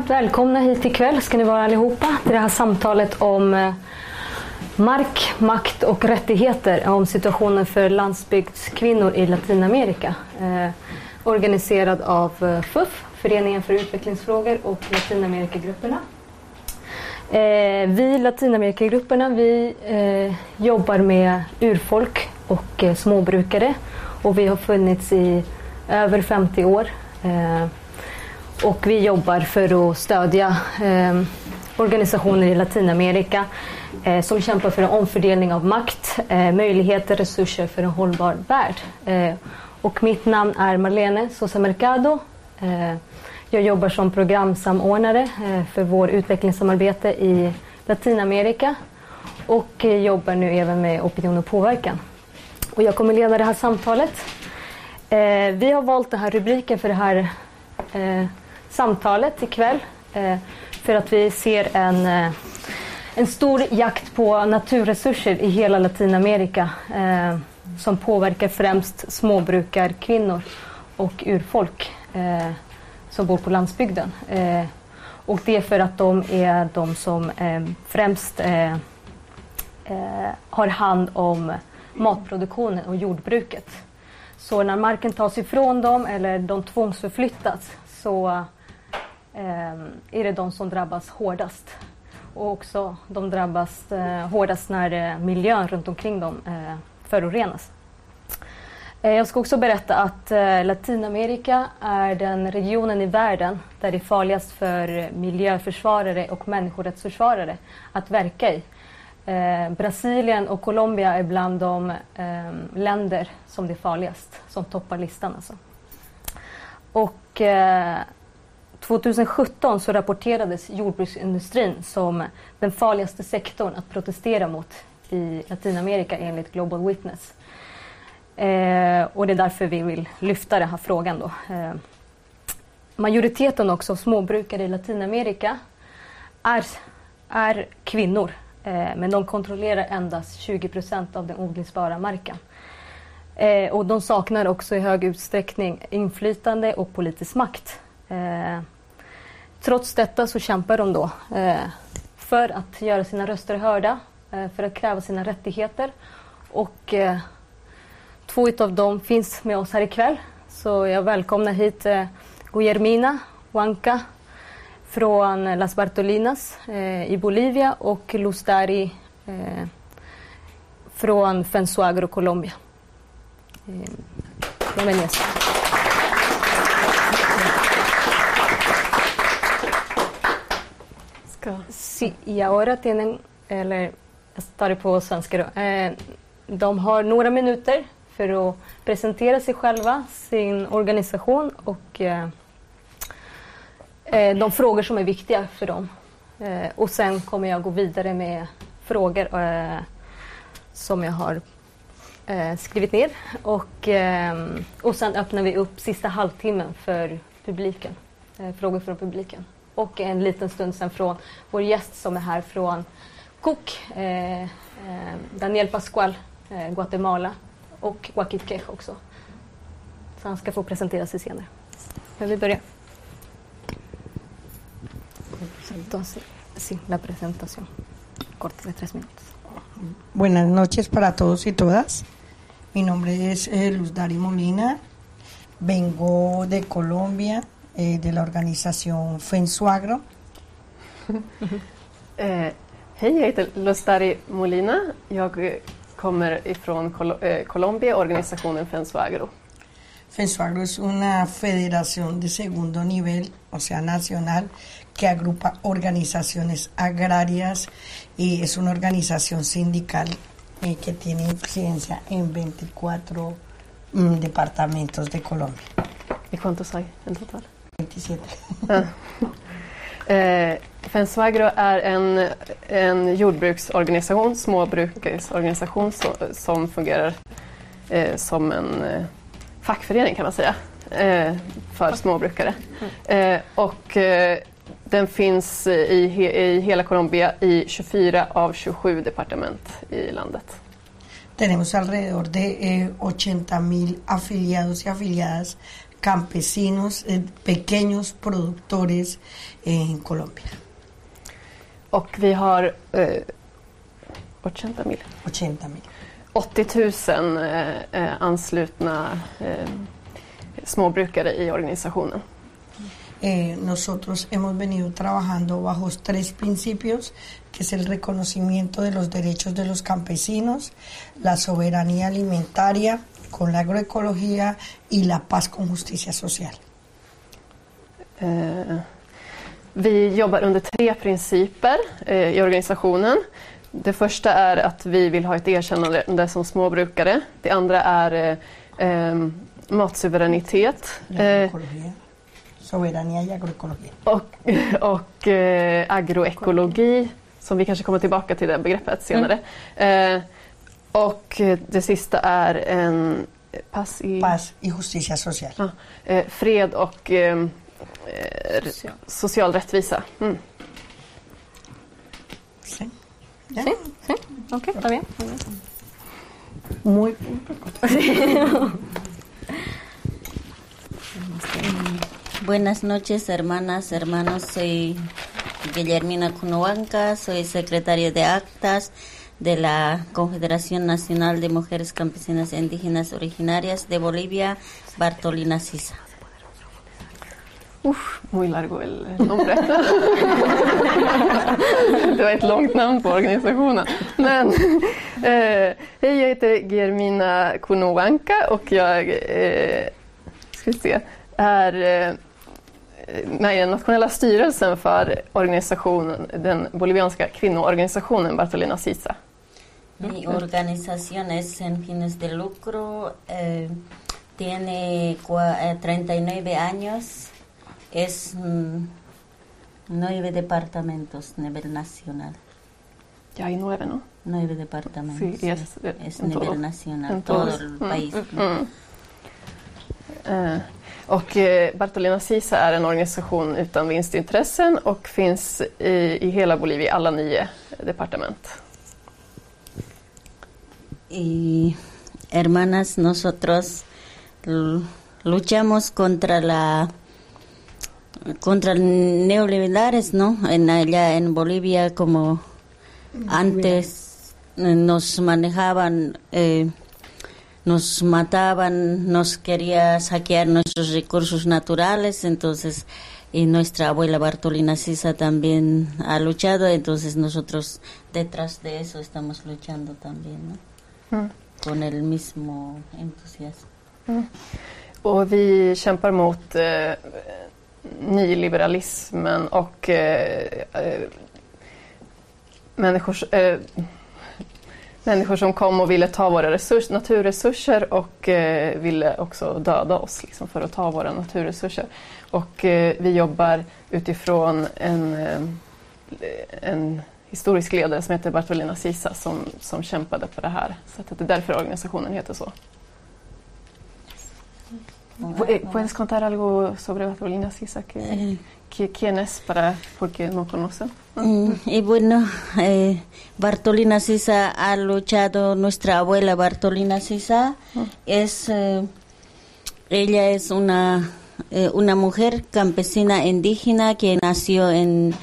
varmt välkomna hit ikväll ska ni vara allihopa till det här samtalet om eh, mark, makt och rättigheter om situationen för landsbygdskvinnor i Latinamerika. Eh, organiserad av eh, FUF, Föreningen för utvecklingsfrågor och Latinamerikagrupperna. Eh, vi Latinamerikagrupperna vi eh, jobbar med urfolk och eh, småbrukare och vi har funnits i över 50 år. Eh, och vi jobbar för att stödja eh, organisationer i Latinamerika eh, som kämpar för en omfördelning av makt, eh, möjligheter, resurser för en hållbar värld. Eh, och mitt namn är Marlene Sosa Mercado. Eh, jag jobbar som programsamordnare eh, för vår utvecklingssamarbete i Latinamerika och eh, jobbar nu även med opinion och påverkan. Och jag kommer leda det här samtalet. Eh, vi har valt den här rubriken för det här eh, samtalet ikväll eh, för att vi ser en, eh, en stor jakt på naturresurser i hela Latinamerika eh, som påverkar främst småbrukarkvinnor och urfolk eh, som bor på landsbygden. Eh, och det är för att de är de som eh, främst har hand om matproduktionen och jordbruket. Så när marken tas ifrån dem eller de tvångsförflyttas så eh, Ehm, är det de som drabbas hårdast. Och också de drabbas eh, hårdast när eh, miljön runt omkring dem eh, förorenas. Eh, jag ska också berätta att eh, Latinamerika är den regionen i världen där det är farligast för miljöförsvarare och människorättsförsvarare att verka i. Eh, Brasilien och Colombia är bland de eh, länder som det är farligast, som toppar listan. Alltså. Och eh, 2017 så rapporterades jordbruksindustrin som den farligaste sektorn att protestera mot i Latinamerika enligt Global Witness. Eh, och det är därför vi vill lyfta den här frågan. Då. Eh, majoriteten också av småbrukare i Latinamerika är, är kvinnor eh, men de kontrollerar endast 20 procent av den odlingsbara marken. Eh, och de saknar också i hög utsträckning inflytande och politisk makt. Eh, trots detta så kämpar de då eh, för att göra sina röster hörda, eh, för att kräva sina rättigheter. Och eh, två av dem finns med oss här ikväll. Så jag välkomnar hit eh, Guillermina Huanca från Las Bartolinas eh, i Bolivia och Lustari eh, från Fensuagro, Colombia. Eh. Sí, y ahora tienen, eller jag tar det på svenska då. Eh, de har några minuter för att presentera sig själva, sin organisation och eh, eh, de frågor som är viktiga för dem. Eh, och sen kommer jag gå vidare med frågor eh, som jag har eh, skrivit ner. Och, eh, och sen öppnar vi upp sista halvtimmen för publiken. Eh, frågor från publiken och en liten stund sen från vår gäst som är här från Cook, eh, eh, Daniel Pascual, eh, Guatemala och Joaquin Kech också. Så han ska få presentera sig senare. Men vi börjar. Entonces, sí, la presentación. Corta de tres minutos. Buenas noches para todos y todas. Mi nombre es eh, Luz Dari Molina. Vengo de Colombia, eh, de la organización Fensuagro. eh, hej, jag heter Lustari Molina. Jag kommer ifrån Col eh, Colombia, organisationen Fensuagro. Fensuagro es una federación de segundo nivel, o sea, nacional, que agrupa organizaciones agrarias y es una organización sindical eh, que tiene influencia en 24 mm, departamentos de Colombia. ¿Y cuántos hay en total? 97. eh, Fenswagro är en, en jordbruksorganisation, småbruksorganisation som, som fungerar eh, som en eh, fackförening kan man säga eh, för småbrukare. Eh, och eh, den finns i, i hela Colombia i 24 av 27 departement i landet. Tenemos alrededor de eh, 80 mil afiliados y afiliadas campesinos, eh, pequeños productores en Colombia. Och vi har eh, 80 mil. 80 mil. 80 000 eh, eh, anslutna eh, småbrukare i organisationen. Eh, nosotros hemos venido trabajando bajo tres principios, que es el reconocimiento de los derechos de los campesinos, la soberanía alimentaria con la agroecología y la paz con justicia social. Eh, vi jobbar under tre principer eh, i organisationen. Det första är att vi vill ha ett erkännande som småbrukare. Det andra är eh, eh, matsuveränitet. Eh, soberanía y agroecología. och, och eh, agroekologi, som vi kanske kommer tillbaka till det begreppet senare. Eh, och eh, det sista är en pass i Paz y justicia social. ja, eh, fred och eh, eh, Social. social rättvisa. Mm. ¿Sí? Sí, sí. Ok, está bien. Muy Buenas noches, hermanas, hermanos. Soy Guillermina Cunoanca, soy secretaria de actas de la Confederación Nacional de Mujeres Campesinas e Indígenas Originarias de Bolivia, Bartolina Sisa. Uf, muy largo el nombre. det var ett långt namn på organisationen. Men, eh, hej, jag heter Germina Kunowanka och jag eh, ska se, är eh, med i den nationella styrelsen för organisationen, den bolivianska kvinnoorganisationen Bartolina Sisa. Mi organización es sin fines de lucro, eh, tiene cua- eh, 39 años, es mm, nueve departamentos a nivel nacional. Jag är nueve, ¿no? Nueve departamentos. Sí, y es, es en nivel todo. nacional, En todo todo. el Mm, país. Mm. Eh, och eh, Bartolina Sisa är en organisation utan vinstintressen och finns i, i hela Bolivia, alla nio departement. Y hermanas, nosotros luchamos contra la contra neoliberales, ¿no? En allá en Bolivia como antes nos manejaban, eh, nos mataban, nos quería saquear nuestros recursos naturales, entonces y nuestra abuela Bartolina Sisa también ha luchado, entonces nosotros detrás de eso estamos luchando también, ¿no? Mm. Con el mismo entusiasmo. Mm. Och vi kämpar mot eh, nyliberalismen och eh, eh, människor, eh, människor som kom och ville ta våra resurs, naturresurser och eh, ville också döda oss liksom, för att ta våra naturresurser. Och eh, vi jobbar utifrån en, eh, en historisk ledare som heter Bartolina Sisa som, som kämpade på det här sättet. Det är därför organisationen heter så. Eh, ¿Puedes contar algo sobre Bartolina Sisa? Que, Eh, que- ¿Quién es para porque no conocen? Mm, Y bueno, eh, Bartolina Sisa ha luchado, nuestra abuela Bartolina Sisa es, eh, ella es una, eh, una mujer campesina indígena que nació en,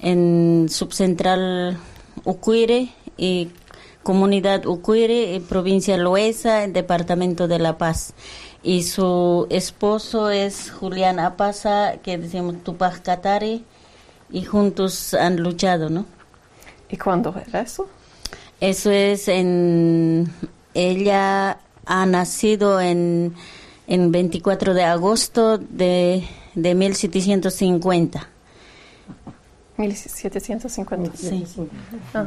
en subcentral Ucuire y comunidad Ucuire, en provincia Loesa, en departamento de La Paz. Y su esposo es Julián Apasa, que decimos Tupac Katari, y juntos han luchado, ¿no? ¿Y cuándo era eso? Eso es en... Ella ha nacido en, en 24 de agosto de, de 1750. 1750. Sí. Ja.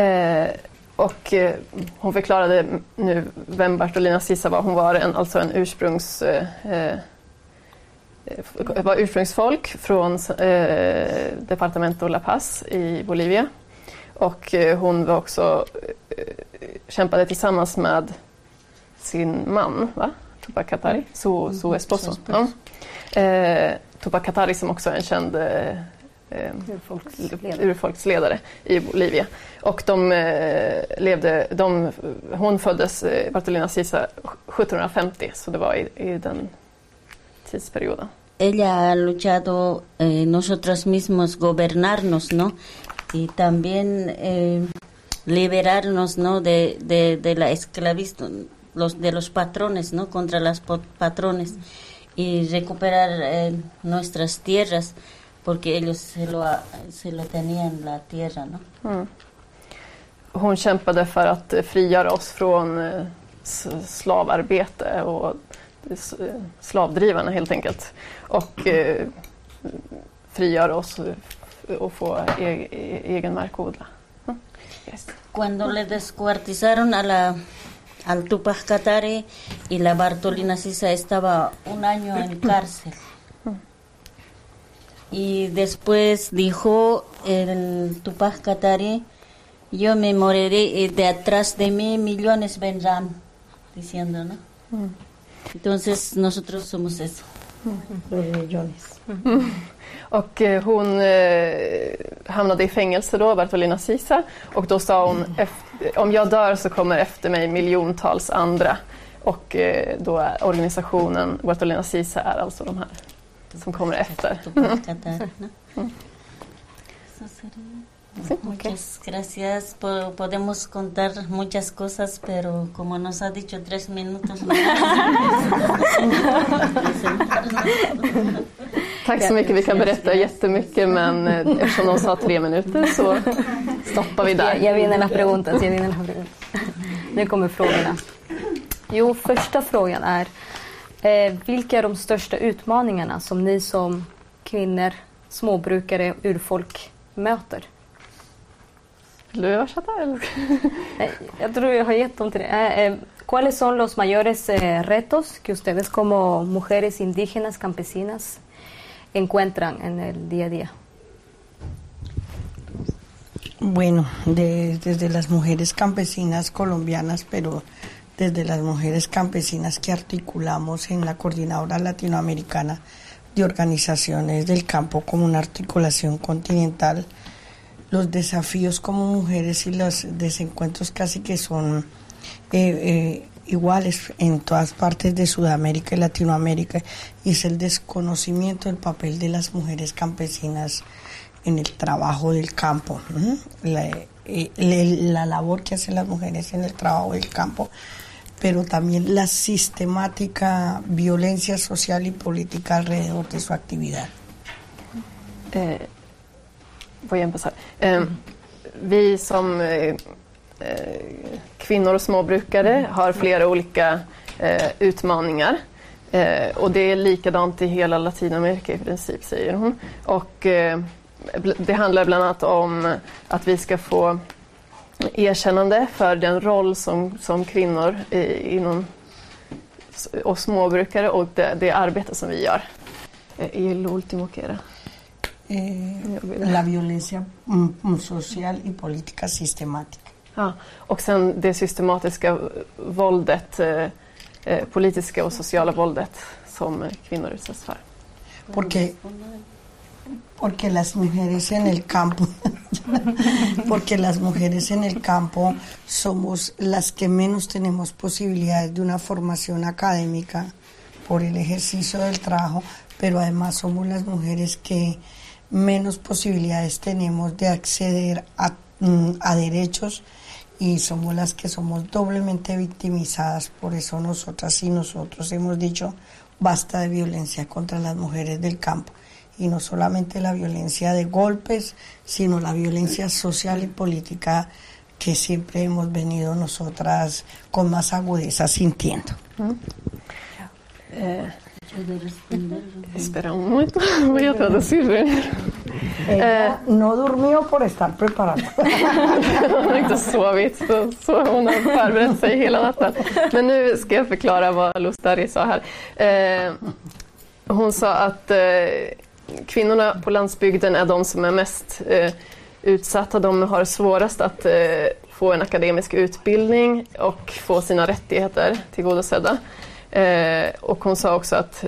Eh, och eh, hon förklarade nu vem Bartolina Sisa var. Hon var en, alltså en ursprungs, eh, eh, var ursprungsfolk från eh, Departamento La Paz i Bolivia. Och hon var också, kämpade tillsammans med sin man, va? Tupac Katari, su, su esposo. Ja. Tupac Katari som också är en känd eh, Urfolksledare. urfolksledare i Bolivia. Och de eh, levde, de, hon föddes, eh, Bartolina Sisa, 1750 så det var i, i den tidsperioden. ella ha luchado eh, nosotros mismos gobernarnos, ¿no? Y también eh, liberarnos, ¿no? De, de, de la esclavitud, los, de los patrones, ¿no? Contra los patrones y recuperar eh, nuestras tierras porque ellos se lo, se lo tenían la tierra, ¿no? Mm. Hon kämpade för att frigöra oss från eh, slavarbete och slavdrivarna helt enkelt. Och eh, frigöra oss och få e egen mark att odla. Mm. Yes. Cuando le descuartizaron a la al Tupac Katari y la Bartolina Sisa estaba un año en cárcel. Y después dijo el Tupac Katari, yo me moriré y de atrás de mí millones vendrán, diciendo, ¿no? Entonces nosotros somos eso. Los millones. Och eh, hon eh, hamnade i fängelse då, Bartolina Sisa. Och då sa hon, om jag dör så kommer efter mig miljontals andra. Och eh, då är organisationen Bartolina Sisa är alltså de här som kommer efter. Mm. Sí, muchas gracias. podemos contar muchas cosas, pero como nos ha dicho tres minutos. Tack så mycket. Vi kan berätta jättemycket men eh, eftersom de sa tre minuter så stoppar vi där. Jag vill las preguntas. Nu kommer frågorna. Jo, första frågan är eh, vilka är de största utmaningarna som ni som kvinnor, småbrukare, urfolk möter? Vill du översätta? Jag tror jag har gett dem till det. Eh, eh, ¿Cuáles son los mayores eh, retos que ustedes como mujeres indígenas, campesinas, encuentran en el día a día? Bueno, desde las mujeres campesinas colombianas, pero desde las mujeres campesinas que articulamos en la Coordinadora Latinoamericana de Organizaciones del Campo como una articulación continental, los desafíos como mujeres y los desencuentros casi que son eh, eh, iguales en todas partes de Sudamérica y Latinoamérica y es el desconocimiento del papel de las mujeres campesinas en el trabajo del campo, eh, la, labor que hacen las mujeres en el trabajo del campo, pero también la sistemática violencia social y política alrededor de su actividad. Eh, voy a empezar? Eh, vi som eh, eh, kvinnor och småbrukare har flera olika eh, utmaningar. Eh, och det är likadant i hela Latinamerika i princip, säger hon. Och, eh, det handlar bland annat om att vi ska få erkännande för den roll som, som kvinnor i, inom och småbrukare och det, det arbete som vi gör. I l'ultimo che era? eh, la violencia mm, mm, social y política sistemática. Ja, och sen det systematiska våldet, eh, eh, politiska och sociala våldet som kvinnor utsätts för. Porque, porque las mujeres en el campo, porque las mujeres en el campo somos las que menos tenemos posibilidades de una formación académica por el ejercicio del trabajo, pero además somos las mujeres que menos posibilidades tenemos de acceder mm, a, derechos y somos las que somos doblemente victimizadas. Por eso nosotras y nosotros hemos dicho basta de violencia contra las mujeres del campo. Y no solamente la violencia de golpes, sino la violencia social y política que siempre hemos venido nosotras con más agudeza sintiendo. Eh, Espera un momento, voy a traducir. Eh, no durmió por estar preparada. inte sovit, så, så hon har förberett sig hela natten. Men nu ska jag förklara vad Lustari sa här. Eh, hon sa att eh, kvinnorna på landsbygden är de som är mest eh, utsatta. De har svårast att eh, få en akademisk utbildning och få sina rättigheter tillgodosedda. Eh, och hon sa också att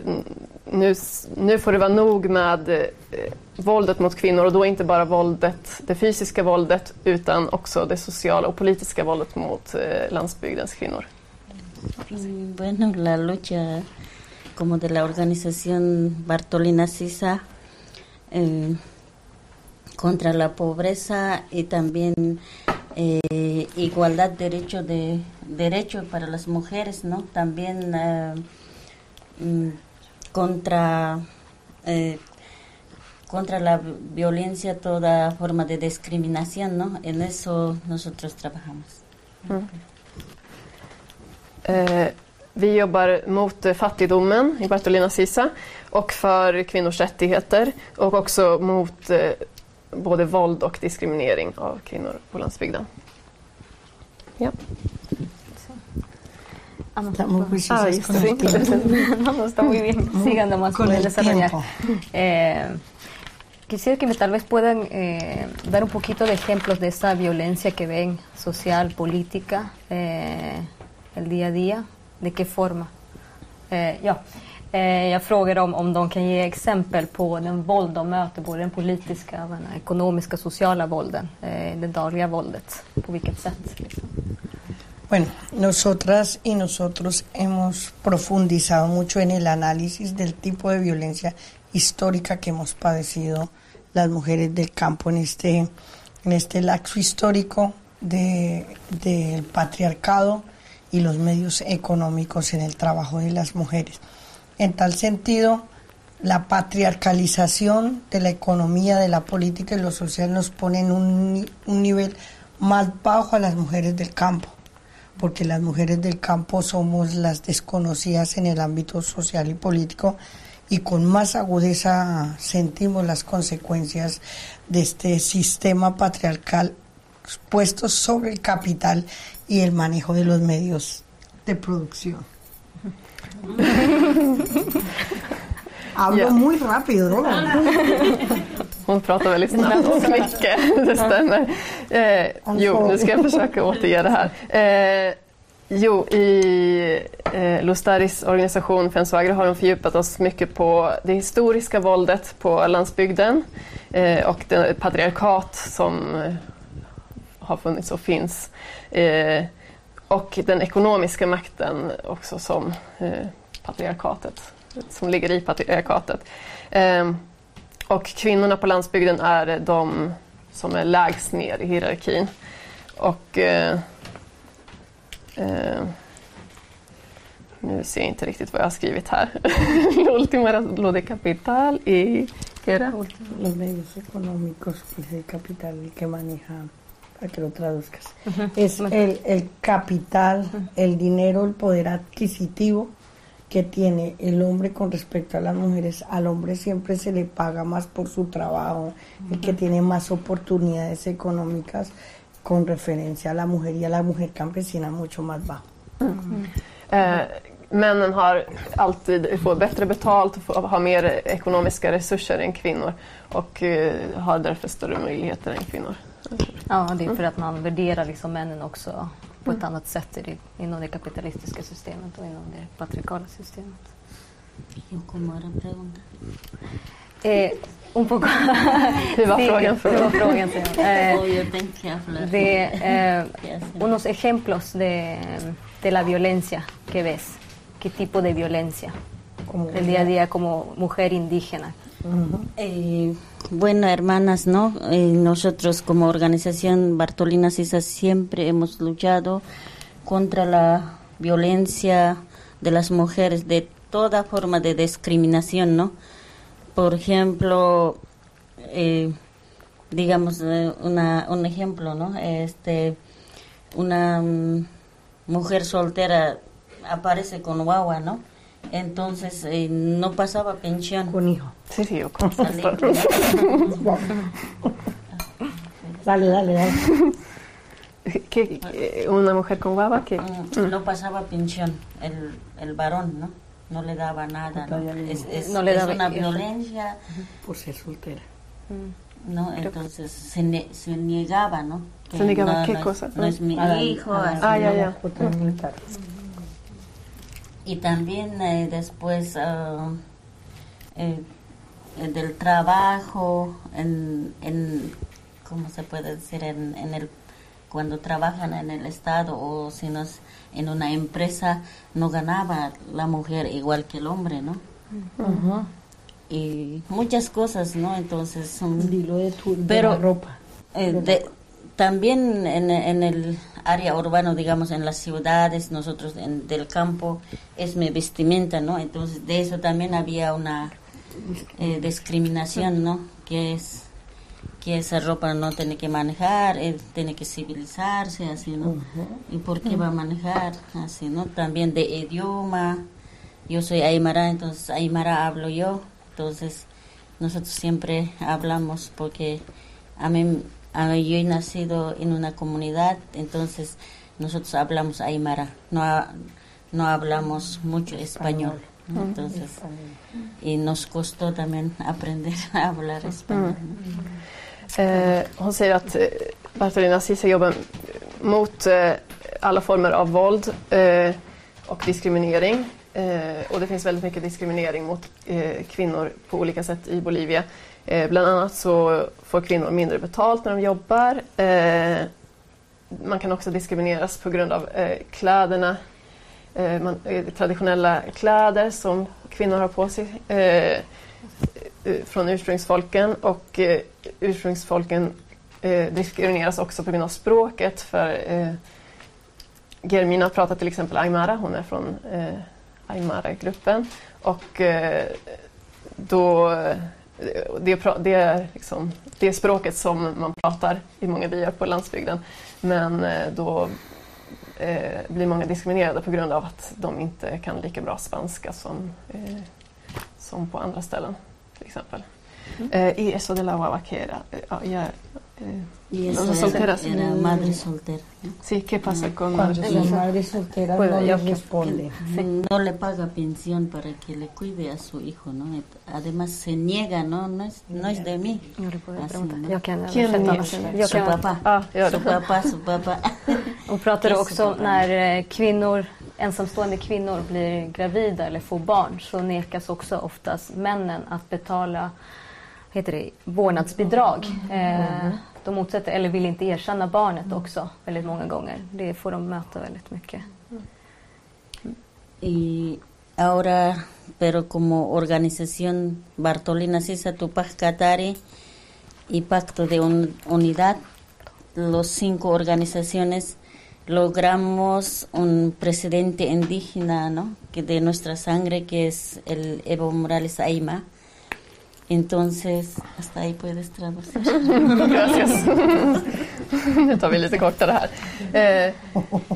nu, nu får det vara nog med eh, våldet mot kvinnor och då inte bara våldet, det fysiska våldet utan också det sociala och politiska våldet mot eh, landsbygdens kvinnor. Mm, bueno, la lucha como de la organización Bartolina Sisa eh, contra la pobreza y también eh, igualdad derecho de derecho para las mujeres, ¿no? También eh, mm, contra contra la violencia, toda forma de discriminación, ¿no? En eso nosotros trabajamos. Eh, vi jobbar mot fattigdomen i Bartolina Sisa och för kvinnors rättigheter och också mot eh, både våld och diskriminering av kvinnor på landsbygden. Ja. Está muy ah, sí. no, está muy bien. Sigan nomás, pueden desarrollar. Eh, quisiera que me tal vez puedan eh, dar un poquito de ejemplos de esa violencia que ven, social, política, eh, el día a día. ¿De qué forma? Eh, ja. Eh, jag frågar om, om de kan ge exempel på den våld de möter, både den politiska, den ekonomiska, sociala vålden, eh, det dagliga våldet. På vilket sätt? Bueno, nosotras y nosotros hemos profundizado mucho en el análisis del tipo de violencia histórica que hemos padecido las mujeres del campo en este, en este laxo histórico del de, patriarcado y los medios económicos en el trabajo de las mujeres. En tal sentido, la patriarcalización de la economía, de la política y lo social nos pone en un, un nivel más bajo a las mujeres del campo, porque las mujeres del campo somos las desconocidas en el ámbito social y político y con más agudeza sentimos las consecuencias de este sistema patriarcal puesto sobre el capital y el manejo de los medios de producción. Hablo ja. muy rápido. ¿no? Hon pratar väldigt snabbt och mycket, det stämmer. Eh, jo, nu ska jag försöka återge det här. Eh, jo, i eh, Lustaris organisation Fenswagra har de fördjupat oss mycket på det historiska våldet på landsbygden eh, och det patriarkat som eh, har funnits och finns. Eh, och den ekonomiska makten också som eh, patriarkatet, som ligger i patriarkatet. Eh, och kvinnorna på landsbygden är de som är lägst ner i hierarkin. Och eh, eh, nu ser jag inte riktigt vad jag har skrivit här. L'ultima lo de capital y ¿qué era? Los medios económicos y el capital que manejan para que lo traduzcas. Es el, el capital, el dinero, el poder adquisitivo que tiene el hombre con respecto a las mujeres. Al hombre siempre se le paga más por su trabajo, el que tiene más oportunidades económicas con referencia a la mujer y a la mujer campesina mucho más bajo. Eh, männen har alltid, får bättre betalt, får, har mer ekonomiska resurser än kvinnor och eh, har därför större möjligheter än kvinnor. Ja, det är för att man värderar liksom männen också på ett mm. annat sätt i det, inom det kapitalistiska systemet och inom det patriarkala systemet. Eh, un poco. Hur var frågan? Hur var frågan eh, de, eh, unos ejemplos de, de la violencia que ves. ¿Qué tipo de violencia? Como el día a día como mujer indígena. Eh, bueno, hermanas, ¿no? Eh, nosotros como organización Bartolina Sisa siempre hemos luchado contra la violencia de las mujeres, de toda forma de discriminación, ¿no? Por ejemplo, eh, digamos, una, un ejemplo, ¿no? Este, una mm, mujer soltera aparece con guagua, ¿no? Entonces eh, no pasaba pensión. Con hijo. Sí, sí, yo Dale, dale, dale. ¿Qué, eh, ¿Una mujer con guava? que mm, No pasaba pensión, el, el varón, ¿no? No le daba nada, ¿no? Es, es, no le daba una violencia. Por ser soltera. Mm. ¿no? Entonces se, se negaba, ¿no? ¿Se negaba qué cosa? No es mi hijo. Ah, ya, ya y también eh, después ah, eh, del trabajo en, en, ¿cómo se puede decir? En, en, el, cuando trabajan en el Estado o si no es en una empresa, no ganaba la mujer igual que el hombre, ¿no? Y muchas cosas, ¿no? Entonces son... Pero, ropa. Eh, también en, en, el área urbano, digamos, en las ciudades, nosotros en, del campo, es mi vestimenta, ¿no? Entonces, de eso también había una eh, discriminación, ¿no? Que es que esa ropa no tiene que manejar, él tiene que civilizarse, así, ¿no? ¿Y por qué va a manejar? Así, ¿no? También de idioma. Yo soy Aymara, entonces Aymara hablo yo. Entonces, nosotros siempre hablamos porque a mí yo he nacido en una comunidad, entonces nosotros hablamos Aymara, no, no hablamos mucho español. Entonces, y nos costó también aprender a hablar español. Eh, hon säger att eh, Bartolina Cisa jobbar mot eh, alla former av våld eh, och diskriminering. Eh, och det finns väldigt mycket diskriminering mot eh, kvinnor på olika sätt i Bolivia. Eh, bland annat så får kvinnor mindre betalt när de jobbar. Eh, man kan också diskrimineras på grund av eh, kläderna man, traditionella kläder som kvinnor har på sig. Eh, från ursprungsfolken och eh, ursprungsfolken eh, diskrimineras också på grund av språket. För eh, Germina pratar till exempel aymara, hon är från eh, aymara-gruppen. Och eh, då, det, det, är liksom, det är språket som man pratar i många byar på landsbygden. Men eh, då eh, blir många diskriminerade på grund av att de inte kan lika bra spanska som, eh, som på andra ställen till exempel. Mm. Eh, y eso de la guavaquera, eh, ya, eh, y eso solteras. Era madre soltera. Sí, ¿qué pasa con madre soltera? La madre soltera no le responde. No le paga pensión para que le cuide a su hijo, ¿no? Además se niega, ¿no? No es, no es de mí. Así, ¿no? ¿Quién niega? Su papá. Ah, su papá, su papá. Hon pratar också när kvinnor ensamstående kvinnor blir gravida eller får barn så nekas också oftast männen att betala heter det, vårdnadsbidrag. Eh, de motsätter eller vill inte erkänna barnet också väldigt många gånger. Det får de möta väldigt mycket. Y ahora, pero como organización Bartolina Sisa Tupac Katari y Pacto de Unidad, los cinco organizaciones logramos un presidente indígena, ¿no? Que de nuestra sangre, que es el Evo Morales Aima. Entonces, hasta ahí puedes traducir. Gracias. nu tar vi lite kortare här. Eh,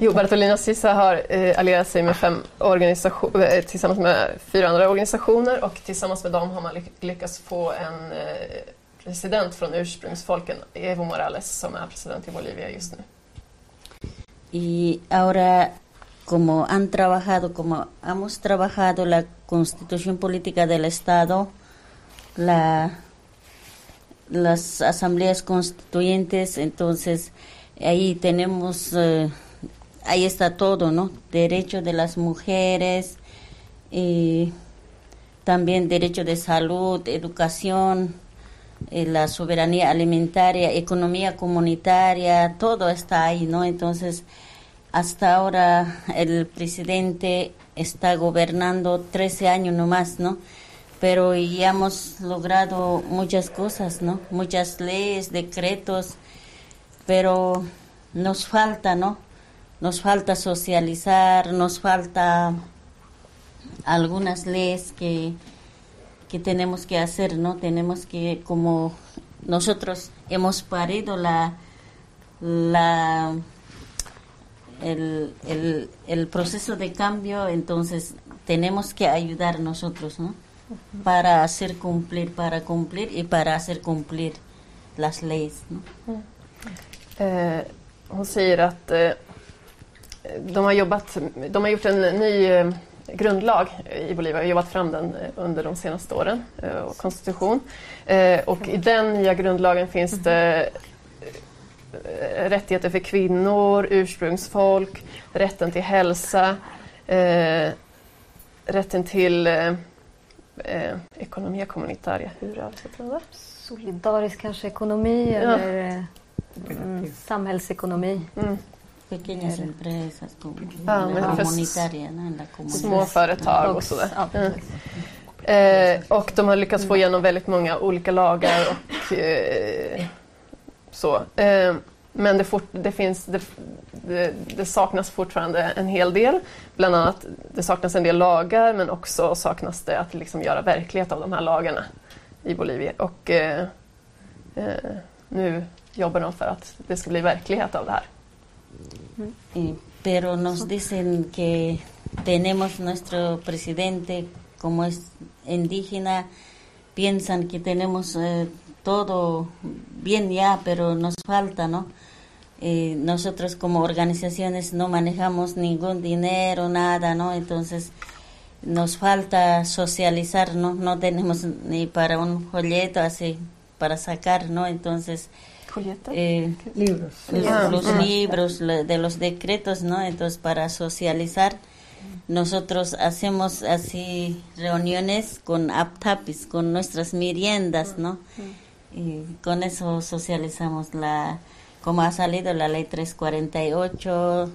jo, Bertolina Sissa har eh, allierat sig med fem organisationer, eh, tillsammans med fyra andra organisationer och tillsammans med dem har man lyckats få en eh, president från ursprungsfolken, Evo Morales, som är president i Bolivia just nu. y ahora como han trabajado, como hemos trabajado la constitución política del Estado, la, las asambleas constituyentes, entonces ahí tenemos, eh, ahí está todo, ¿no? Derecho de las mujeres, también derecho de salud, educación, eh, la soberanía alimentaria, economía comunitaria, todo está ahí, ¿no? Entonces, hasta ahora el presidente está gobernando 13 años nomás, ¿no? Pero ya hemos logrado muchas cosas, ¿no? Muchas leyes, decretos, pero nos falta, ¿no? Nos falta socializar, nos falta algunas leyes que que tenemos que hacer, ¿no? Tenemos que, como nosotros hemos parido la, la el, el, el, proceso de cambio, entonces tenemos que ayudar nosotros, ¿no? Para hacer cumplir, para cumplir y para hacer cumplir las leyes, ¿no? Eh, hon säger att eh, de har jobbat, de har gjort en ny eh, grundlag i Bolivia. och jobbat fram den eh, under de senaste åren, eh, och konstitution. Eh, och i den nya grundlagen finns det eh, rättigheter för kvinnor, ursprungsfolk, rätten till hälsa, eh, rätten till eh, ekonomia communitaria. Hur översätter man det? Solidarisk kanske ekonomi ja. eller mm, samhällsekonomi. Mm. Pequeñas empresas Ja, comunitaria, och sådär. Ja, Mm. Eh, och de har lyckats få igenom väldigt många olika lagar och eh, så. Eh, men det, fort, det, finns, det, det, det saknas fortfarande en hel del. Bland annat det saknas en del lagar men också saknas det att liksom göra verklighet av de här lagarna i Bolivia. Och eh, eh, nu jobbar de för att det ska bli verklighet av det här. Mm. Eh, pero nos dicen que tenemos nuestro presidente como es indígena, piensan que tenemos eh, todo bien ya, pero nos falta, ¿no? Eh, nosotros como organizaciones no manejamos ningún dinero, nada, ¿no? Entonces nos falta socializar, ¿no? No tenemos ni para un folleto así para sacar, ¿no? Entonces eh, Libros. los, Ah, los ah. libros de los decretos, ¿no? Entonces, para socializar, nosotros hacemos así reuniones con aptapis, con nuestras meriendas, ¿no? Y con eso socializamos la, como ha salido la ley 348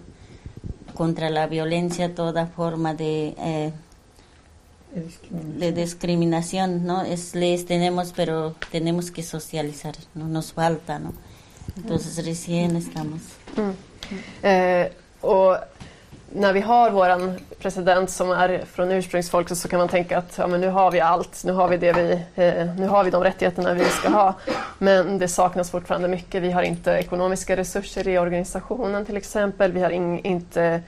contra la violencia, toda forma de eh, de discriminación, ¿no? Es leyes tenemos, pero tenemos que socializar, ¿no? Nos falta, ¿no? Entonces recién estamos. Mm. Eh, och när vi har vår president som är från ursprungsfolket så kan man tänka att ja, men nu har vi allt, nu har vi, det vi, eh, nu har vi de rättigheterna vi ska ha. Men det saknas fortfarande mycket. Vi har inte ekonomiska resurser i organisationen till exempel. Vi har in, inte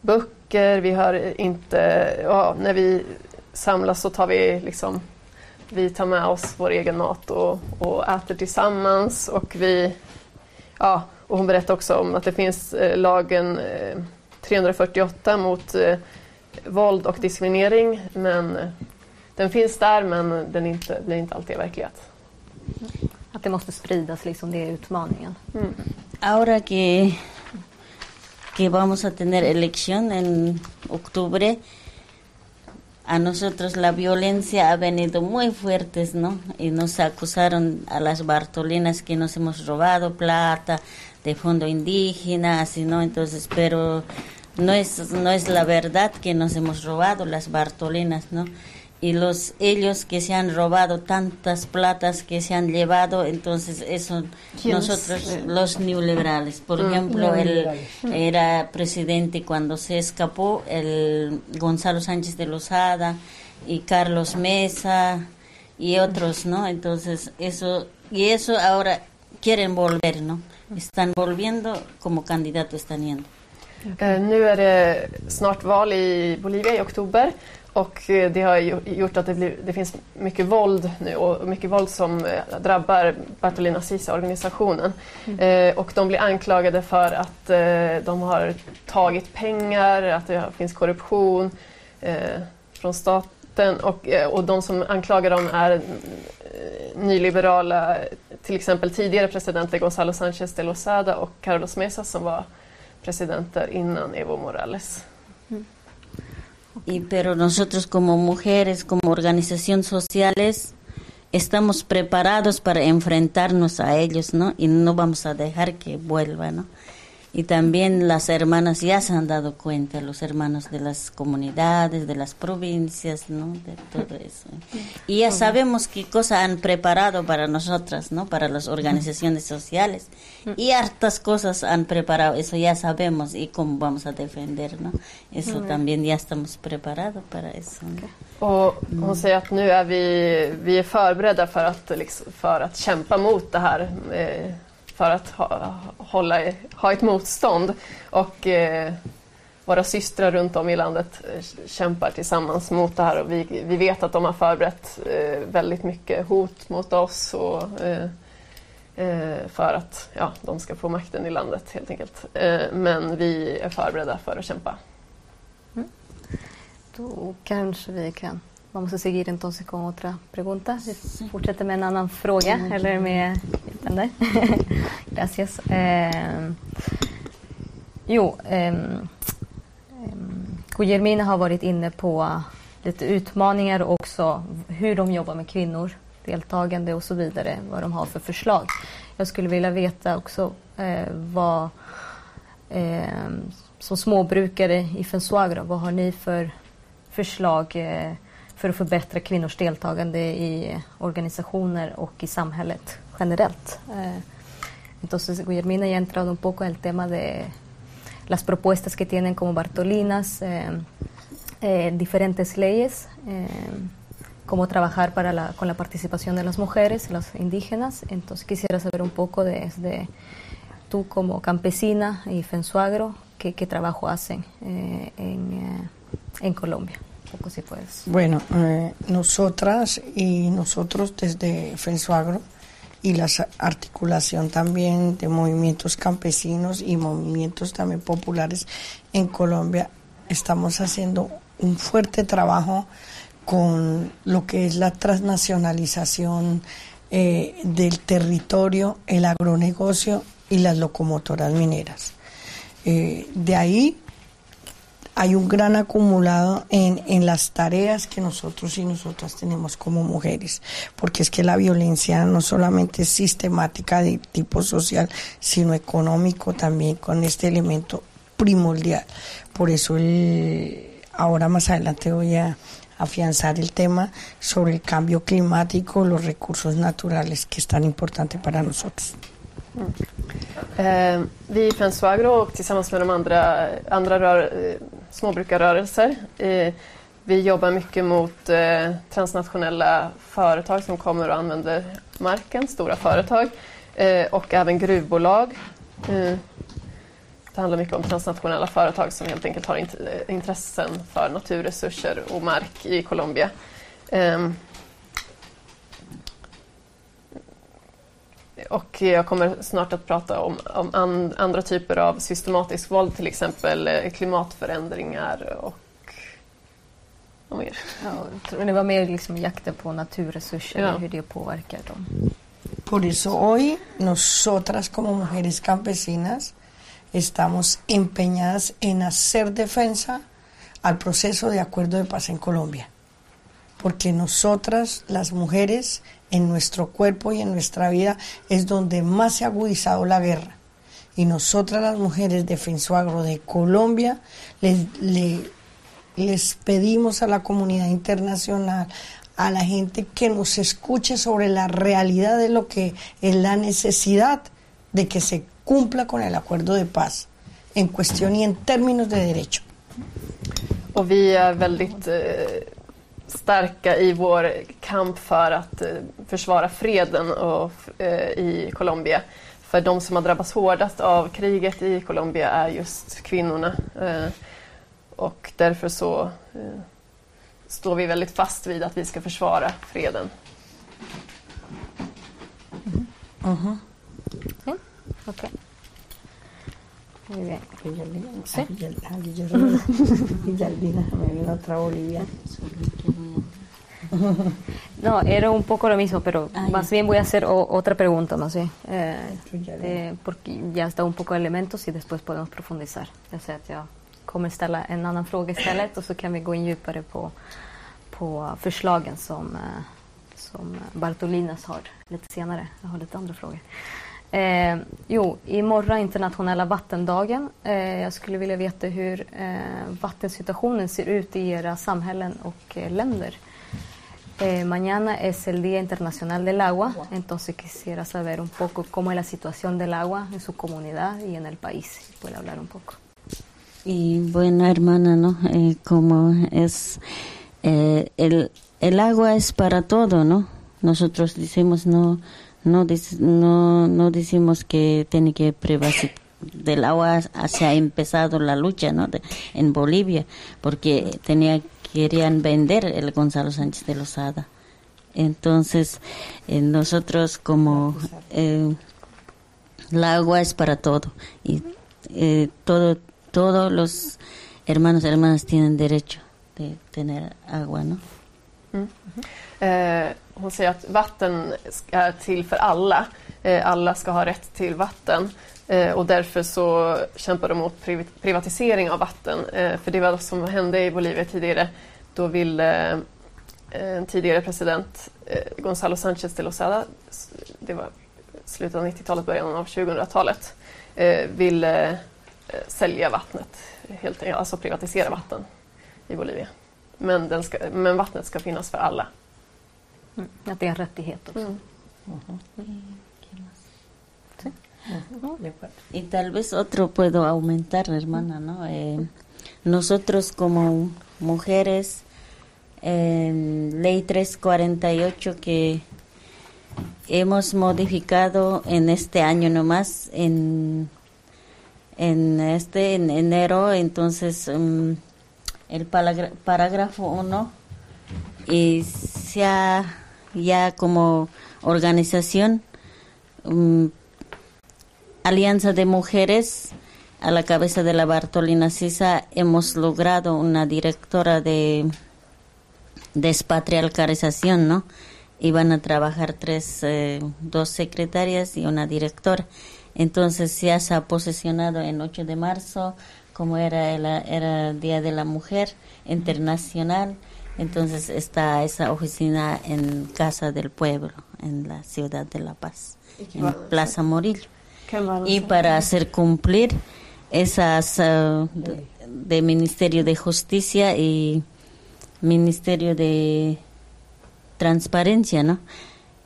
böcker, vi har inte... Ja, när vi samlas så tar vi liksom vi tar med oss vår egen mat och, och äter tillsammans och vi Ja, och hon berättade också om att det finns eh, lagen eh, 348 mot eh, våld och diskriminering. Men eh, den finns där men den inte, blir inte alltid verklighet. Att det måste spridas, liksom, det är utmaningen. Mm. Ahora que, que vamos a tener elección en octubre, a nosotros la violencia ha venido muy fuertes, ¿no? Y nos acusaron a las Bartolinas que nos hemos robado plata de fondo indígena, así, ¿no? Entonces, pero no es, no es la verdad que nos hemos robado las Bartolinas, ¿no? Y los ellos que se han robado tantas platas que se han llevado, entonces eso nosotros los neoliberales, por ejemplo, el era presidente cuando se escapó el Gonzalo Sánchez de Lozada y Carlos Mesa y otros, ¿no? Entonces eso y eso ahora quieren volver, ¿no? Están volviendo como candidato están yendo. Eh, nu är det snart val i Bolivia i oktober och eh, det har gjort att det, blir, det finns mycket våld nu och mycket våld som eh, drabbar Bartolina Sisa-organisationen. Eh, och de blir anklagade för att eh, de har tagit pengar, att det finns korruption eh, från staten och, och de som anklagar dem är nyliberala, till exempel tidigare presidenter Gonzalo Sánchez de Lozada och Carlos Mesa som var presidenter innan Evo Morales. Y pero nosotros como mujeres, como organización sociales, estamos preparados para enfrentarnos a ellos, ¿no? Y no vamos a dejar que vuelvan, ¿no? Y también las hermanas ya se han dado cuenta, los hermanos de las comunidades, de las provincias, ¿no? De todo eso. Y ya sabemos qué cosa han preparado para nosotras, ¿no? Para las organizaciones sociales. Y hartas cosas han preparado, eso ya sabemos y cómo vamos a defender, ¿no? Eso también ya estamos preparados para eso. ¿no? Och hon säger att nu är vi, vi är förberedda för att, liksom, för att kämpa mot det här. Eh, för att ha, hålla, ha ett motstånd. Och eh, våra systrar runt om i landet eh, kämpar tillsammans mot det här. Och vi, vi vet att de har förberett eh, väldigt mycket hot mot oss. Och, eh, eh för att ja, de ska få makten i landet helt enkelt. Eh, men vi är förberedda för att kämpa. Mm. Då kanske vi kan... Vamos a seguir entonces con otra pregunta. Vi fortsätter med en annan fråga. Eller med... Gracias. Eh, jo, ehm, Guillermina har varit inne på lite utmaningar och också hur de jobbar med kvinnor, deltagande och så vidare, vad de har för förslag. jag skulle vilja veta också eh, vad eh, som småbrukare i Fensuagro, vad har ni för förslag eh, för att förbättra kvinnors deltagande i organizationer och i samhället generellt? Eh, entonces, Guillermina ya ha entrado un poco en el tema de las propuestas que tienen como Bartolinas, eh, eh, diferentes leyes, eh, cómo trabajar para la, con la participación de las mujeres, las indígenas. Entonces quisiera saber un poco desde tú como campesina y Fensuagro, qué, trabajo hacen en, en, Colombia. Bueno, nosotras y nosotros desde Fensuagro y la articulación también de movimientos campesinos y movimientos también populares en Colombia. Estamos haciendo un fuerte trabajo con lo que es la transnacionalización eh, del territorio, el agronegocio y las locomotoras mineras. Eh, de ahí hay un gran acumulado en, en, las tareas que nosotros y nosotras tenemos como mujeres, porque es que la violencia no solamente es sistemática de tipo social, sino económico también con este elemento primordial. Por eso el, ahora más adelante voy a afianzar el tema sobre el cambio climático, los recursos naturales, que es tan importante para nosotros. Eh, vi i Fensuagro och tillsammans med de andra, eh, småbrukarrörelser vi jobbar mycket mot eh, transnationella företag som kommer och använder marken, stora företag eh, och även gruvbolag. Eh, det handlar mycket om transnationella företag som helt enkelt har intressen för naturresurser och mark i Colombia. Ehm, Och jag kommer snart att prata om, om and, andra typer av systematisk våld, till exempel eh, klimatförändringar och vad mer? Ja, det var mer liksom jakten på naturresurser ja. och hur det påverkar dem. Por eso hoy nosotras como mujeres campesinas estamos empeñadas en hacer defensa al proceso de acuerdo de paz en Colombia. Porque nosotras, las mujeres, en nuestro cuerpo y en nuestra vida es donde más se ha agudizado la guerra. Y nosotras las mujeres de Fensuagro de Colombia les, les pedimos a la comunidad internacional, a la gente que nos escuche sobre la realidad de lo que es la necesidad de que se cumpla con el acuerdo de paz en cuestión y en términos de derecho. Eh, starka i vår kamp för att eh, försvara freden och, eh, i Colombia. För de som har drabbats hårdast av kriget i Colombia är just kvinnorna. Eh, och därför så eh, står vi väldigt fast vid att vi ska försvara freden. Mm-hmm. Mm. Mm -hmm. mm. Okay. Muy bien. ¿Sí? otra Bolivia. No, era un poco lo mismo, pero ah, más bien voy a hacer otra pregunta, más bien. Eh, eh, porque ya está un poco de elementos y después podemos profundizar. Jag säger att jag kommer ställa en annan fråga istället och så kan vi gå in djupare på, på förslagen som, som Bartolinas har lite senare. Jag har lite andra frågor. Eh, jo, imorgon internationella vattendagen. Eh, jag skulle vilja veta hur eh, vattensituationen ser ut i era samhällen och eh, länder. Eh, mañana es el Día Internacional del Agua, entonces quisiera saber un poco cómo es la situación del agua en su comunidad y en el país. Puede hablar un poco. Y bueno, hermana, ¿no? Eh, como es el, el agua es para todo, ¿no? Nosotros decimos no no, no, no decimos que tiene que privarse del agua se ha empezado la lucha ¿no? en Bolivia porque tenía querían vender el Gonzalo Sánchez de Lozada entonces eh, nosotros como eh, agua es para todo y eh, todo todos los hermanos y hermanas tienen derecho de tener agua no mm. Hon säger att vatten är till för alla. Eh, alla ska ha rätt till vatten. Eh, och därför så kämpar de mot privatisering av vatten. Eh, för det var det som hände i Bolivia tidigare. Då ville en tidigare president, Gonzalo Sánchez de Lozada, det var slutet av 90-talet, början av 2000-talet ville sälja vattnet, helt, alltså privatisera vatten i Bolivia. Men, den ska, men vattnet ska finnas för alla. Mm. Att det är en rättighet också. Mm. Y tal vez otro puedo aumentar, hermana, ¿no? Eh, nosotros como mujeres, en ley 348 que hemos modificado en este año nomás, en, en este en enero, entonces um, el parágrafo 1 y se ha ya como organización um, Alianza de Mujeres a la cabeza de la Bartolina Sisa hemos logrado una directora de despatriarcalización, ¿no? Y van a trabajar tres, eh, dos secretarias y una directora. Entonces ya se ha posesionado en 8 de marzo, como era el Día de la Mujer Internacional. Entonces está esa oficina en Casa del Pueblo, en la ciudad de La Paz, en Plaza Morillo. Y para hacer cumplir esas eh, de, de Ministerio de Justicia y Ministerio de Transparencia, ¿no?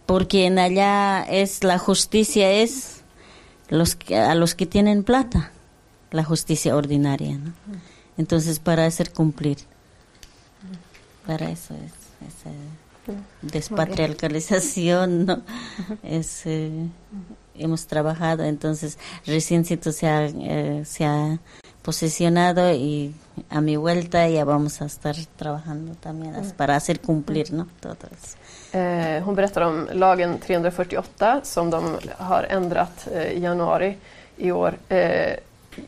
Porque en allá es la justicia es los que, a los que tienen plata, la justicia ordinaria, ¿no? Entonces para hacer cumplir, para eso es esa despatriarcalización, ¿no? Es, eh, hemos trabajado, entonces reciéncito se ha, eh, se ha posesionado y a mi vuelta ya vamos a estar trabajando también as- para hacer cumplir, ¿no? Todo eso. Eh, hon berättar om lagen 348 som de har ändrat eh, i januari i år.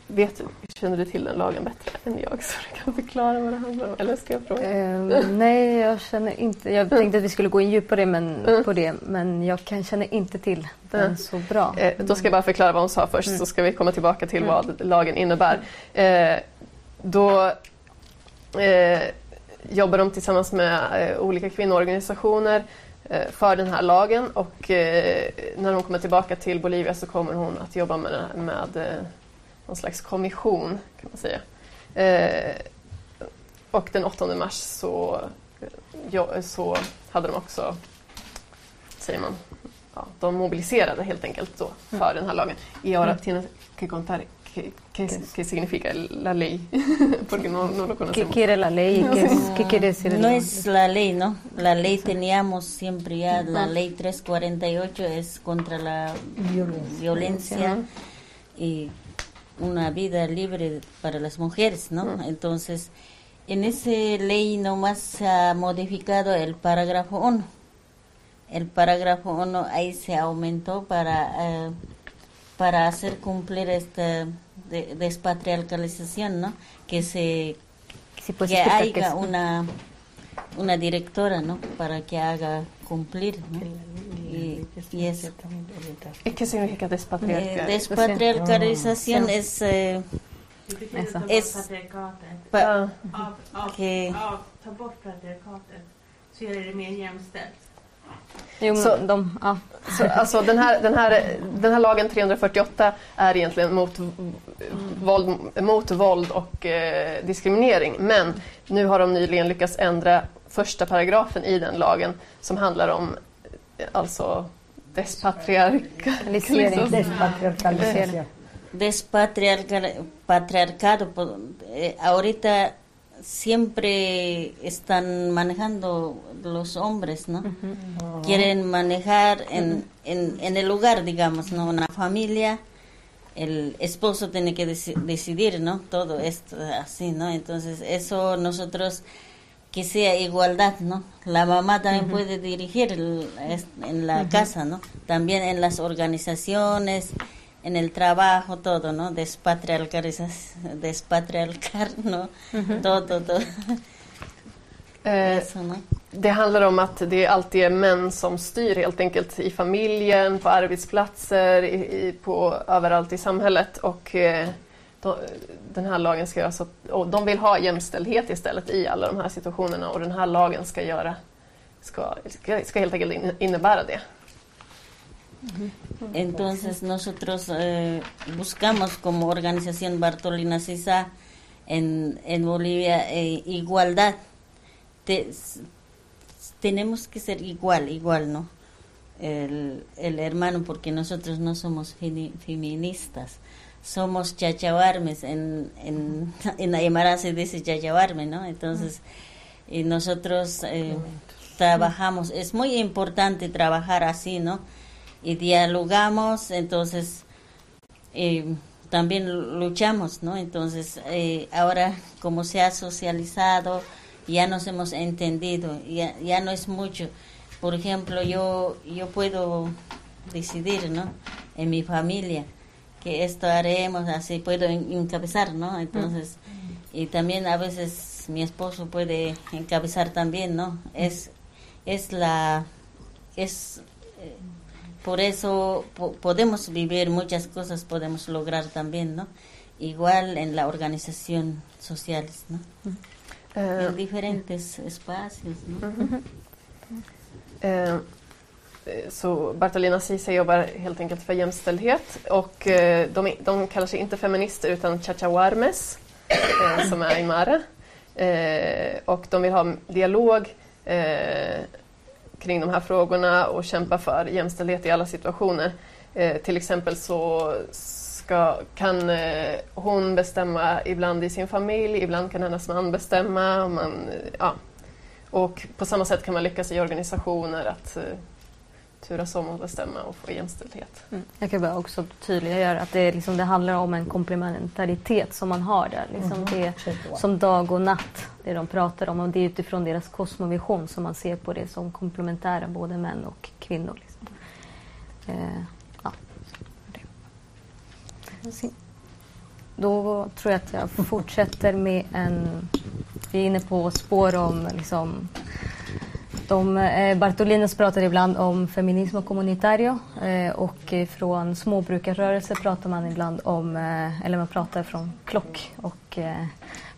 Vet känner du till den lagen bättre än jag så du kan förklara vad det handlar om? Eller ska jag fråga? Eh, nej, jag känner inte... Jag tänkte att vi skulle gå in djupare men, Mm. på det, men jag kan, känner inte till den Mm. så bra. Eh, då ska jag bara förklara vad hon sa först så ska vi komma tillbaka till vad lagen innebär. Eh, då eh, jobbar de tillsammans med eh, olika kvinnoorganisationer eh, för den här lagen och eh, när hon kommer tillbaka till Bolivia så kommer hon att jobba med, med någon slags kommission kan man säga. Eh, och den 8 mars så, eh, ja, så hade de också, säger man, ja, de mobiliserade helt enkelt då för den här lagen. Y ahora tienes que contar qué, qué, qué significa la ley, porque no, no lo ¿Qué conocemos. quiere la ley? ¿Qué, qué quiere decir No es la ley, ¿no? La ley teníamos siempre ya, la ley 348 es contra la violencia y una vida libre para las mujeres, ¿no? Entonces, en esa ley nomás se ha modificado el parágrafo 1. El parágrafo 1 ahí se aumentó para, eh, para hacer cumplir esta de- despatriarcalización, ¿no? Que se Sí, pues, que explica haya es. una una directora, ¿no? Para que haga cumplir, ¿no? Y, y eso. ¿Y ¿Qué significa Eh, despatriarca? despatriarcalización es eh, Esa. es Ah, pa- Av, av, que av, ta bort patriarkatet så gör det mer jämställt. Jo, Så- men de, ja. Så, alltså den, här, den, här, den här lagen 348 är egentligen mot v- våld, mot våld och eh, diskriminering. Men nu har de nyligen lyckats ändra första paragrafen i den lagen som handlar om alltså despatriarkalisering. Despatriarcalización. despatriarcal- patriarcado. po- eh, ahorita siempre están manejando los hombres, ¿no? Quieren manejar en, en, en el lugar, digamos, ¿no? Una familia, el esposo tiene que deci- decidir, ¿no? Todo esto así, ¿no? Entonces, eso nosotros que sea igualdad, ¿no? La mamá también puede dirigir el- es- en la casa, ¿no? También en las organizaciones, en el trabajo, todo, ¿no? Despatriarcalizar, despatriarcar, ¿no? Todo, todo. Eh, Eso, ¿no? Det handlar om att det alltid är män som styr helt enkelt i familjen, på arbetsplatser, i, i, på, överallt i samhället. Och eh, den här lagen ska göra så att, och de vill ha jämställdhet istället i alla de här situationerna och den här lagen ska göra ska, ska, ska helt enkelt innebära det. Mm-hmm. Entonces nosotros eh, buscamos como organización Bartolina Sisa en, en Bolivia eh, igualdad. Te- tenemos que ser igual, igual, ¿no? El, el hermano, porque nosotros no somos fini- feministas, somos chachabarmes, en, en, en Aymara se dice chachabarme, ¿no? Entonces, y nosotros eh, trabajamos, es muy importante trabajar así, ¿no? Y dialogamos, entonces eh, también luchamos, ¿no? Entonces, eh, ahora como se ha socializado, ya nos hemos entendido, ya, ya no es mucho. Por ejemplo, yo, yo puedo decidir, ¿no? En mi familia, que esto haremos, así puedo en- encabezar, ¿no? Entonces, y también a veces mi esposo puede encabezar también, ¿no? Es, es la, es, eh, por eso po- podemos vivir muchas cosas, podemos lograr también, ¿no? Igual en la organización sociales, ¿no? Eh, En diferentes espacios, ¿no? Så Bartolina Sisa jobbar helt enkelt för jämställdhet och eh, de, de kallar sig inte feminister utan chachawarmes eh, som är aymara. Eh, och de vill ha dialog eh, kring de här frågorna och kämpa för jämställdhet i alla situationer. Eh, till exempel så ska, kan eh, hon bestämma ibland i sin familj, ibland kan hennes man bestämma. och Man, ja, och på samma sätt kan man lyckas i organisationer att eh, turas om att bestämma och få jämställdhet. Mm. Jag kan bara också tydliggöra att det, är liksom, det handlar om en komplementaritet som man har där. Liksom det är som dag och natt, det de pratar om. Och det är utifrån deras kosmovision som man ser på det som komplementära, både män och kvinnor. Liksom. Eh, ja. Då tror jag att jag fortsätter med en... Vi är inne på spår om liksom, de, eh, Bartolinos pratar ibland om feminism och comunitario eh, och från småbrukarrörelse pratar man ibland om, eh, eller man pratar från klock och eh,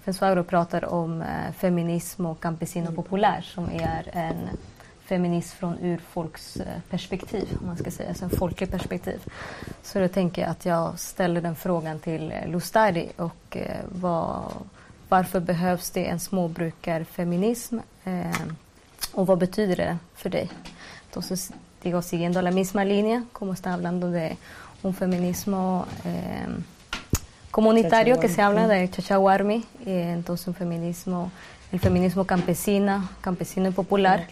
Fensvagro pratar om eh, feminism och campesino populär som är en feminism från urfolksperspektiv, om man ska säga, alltså en folklig perspektiv. Så då tänker jag att jag ställer den frågan till eh, Lustari och eh, vad, varför behövs det en småbrukarfeminism? Eh, ¿O vad betyder det för dig? Entonces, digo, siguiendo la misma línea, como está hablando de un feminismo eh, comunitario que se habla de Chachahuarmi, eh, entonces un feminismo, el feminismo campesina, campesino y popular,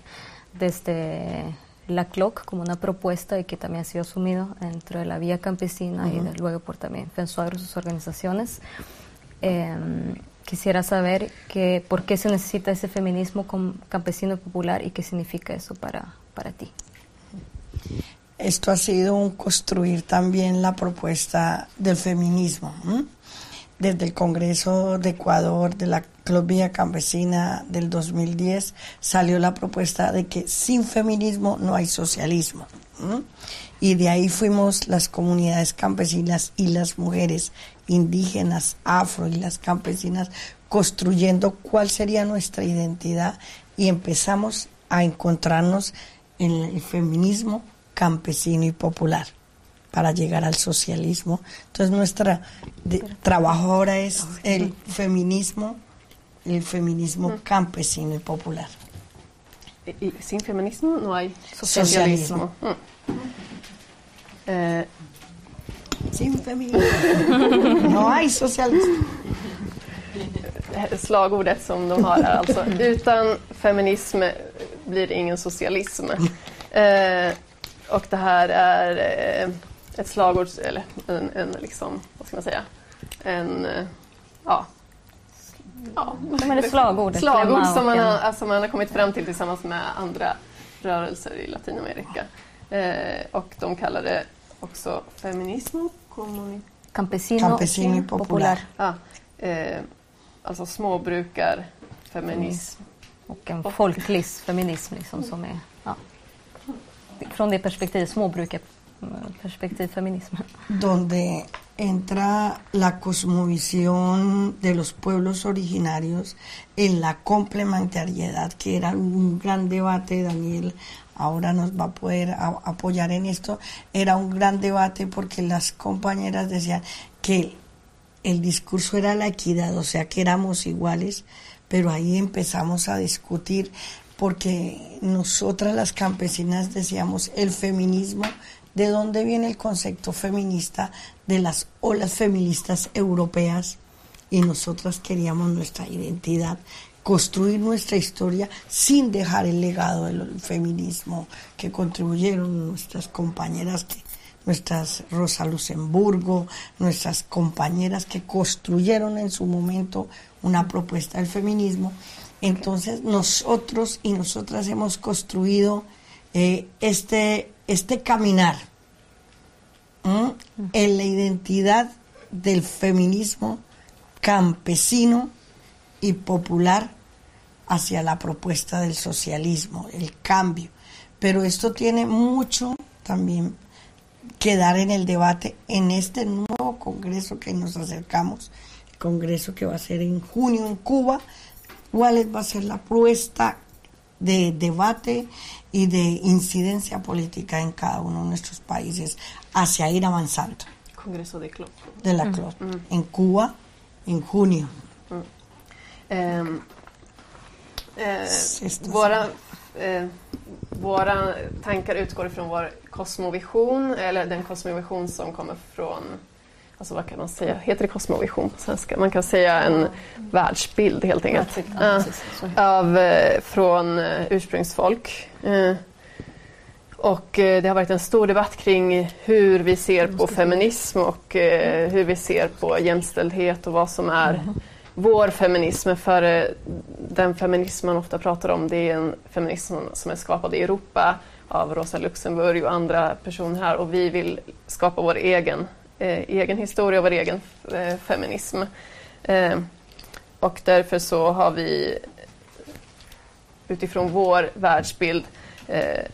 desde la CLOC como una propuesta y que también ha sido asumido dentro de la vía campesina y de- luego por también Fensuagro sus organizaciones. Eh, quisiera saber que, por qué se necesita ese feminismo campesino popular y qué significa eso para, para ti. Esto ha sido un construir también la propuesta del feminismo. Desde el Congreso de Ecuador, de la Club Vía Campesina del 2010, salió la propuesta de que sin feminismo no hay socialismo. Y de ahí fuimos las comunidades campesinas y las mujeres indígenas, afro y las campesinas construyendo cuál sería nuestra identidad y empezamos a encontrarnos en el feminismo campesino y popular para llegar al socialismo. Entonces nuestro trabajo ahora es el feminismo, el feminismo campesino y popular. Sin feminism no hay Socialism. socialism. Mm. Eh, Sin feminismo no hay socialismo. slagordet som de har här alltså. Utan feminism blir det ingen socialism. Eh, och det här är eh, ett slagord, eller en, en liksom, vad ska man säga, en, eh, ja. ja. Men det är slagordet. Slagord klämma som man, har, alltså man har kommit fram till tillsammans med andra rörelser i Latinamerika. Eh, och de kallar det också feminismo communi- Campesino, Campesino y popular. ah, eh, alltså småbrukar, feminism. Och en folklig feminism liksom, som är ja, från det perspektivet, småbrukarperspektiv, feminism. donde entra la cosmovisión de los pueblos originarios en la complementariedad, que era un gran debate, Daniel ahora nos va a poder apoyar en esto, era un gran debate porque las compañeras decían que el discurso era la equidad, o sea que éramos iguales, pero ahí empezamos a discutir porque nosotras las campesinas decíamos el feminismo, ¿de dónde viene el concepto feminista de las olas feministas europeas? Y nosotras queríamos nuestra identidad, construir nuestra historia sin dejar el legado del feminismo que contribuyeron nuestras compañeras nuestras Rosa Luxemburgo, nuestras compañeras que construyeron en su momento una propuesta del feminismo. Entonces nosotros y nosotras hemos construido eh, este, este caminar en la identidad del feminismo campesino y popular hacia la propuesta del socialismo, el cambio. Pero esto tiene mucho también quedar en el debate en este nuevo congreso que nos acercamos, el congreso que va a ser en junio en Cuba, cuál va a ser la propuesta de debate y de incidencia política en cada uno de nuestros países hacia ir avanzando. Congreso de CLOP. De la CLOP. En Cuba, en junio. Um, eh, våra, eh, våra tankar utgår ifrån vår kosmovision, eller den kosmovision som kommer från Alltså vad kan man säga? Heter det kosmovision på svenska? Man kan säga en världsbild helt enkelt. Ja, av, eh, från eh, ursprungsfolk. Eh, och det har varit en stor debatt kring hur vi ser på feminism och hur vi ser på jämställdhet och vad som är mm vår feminism, för eh, den feminism man ofta pratar om det är en feminism som är skapad i Europa av Rosa Luxemburg och andra personer här och vi vill skapa vår egen, eh, egen historia och vår egen eh, feminism. Eh, och därför så har vi utifrån vår världsbild eh,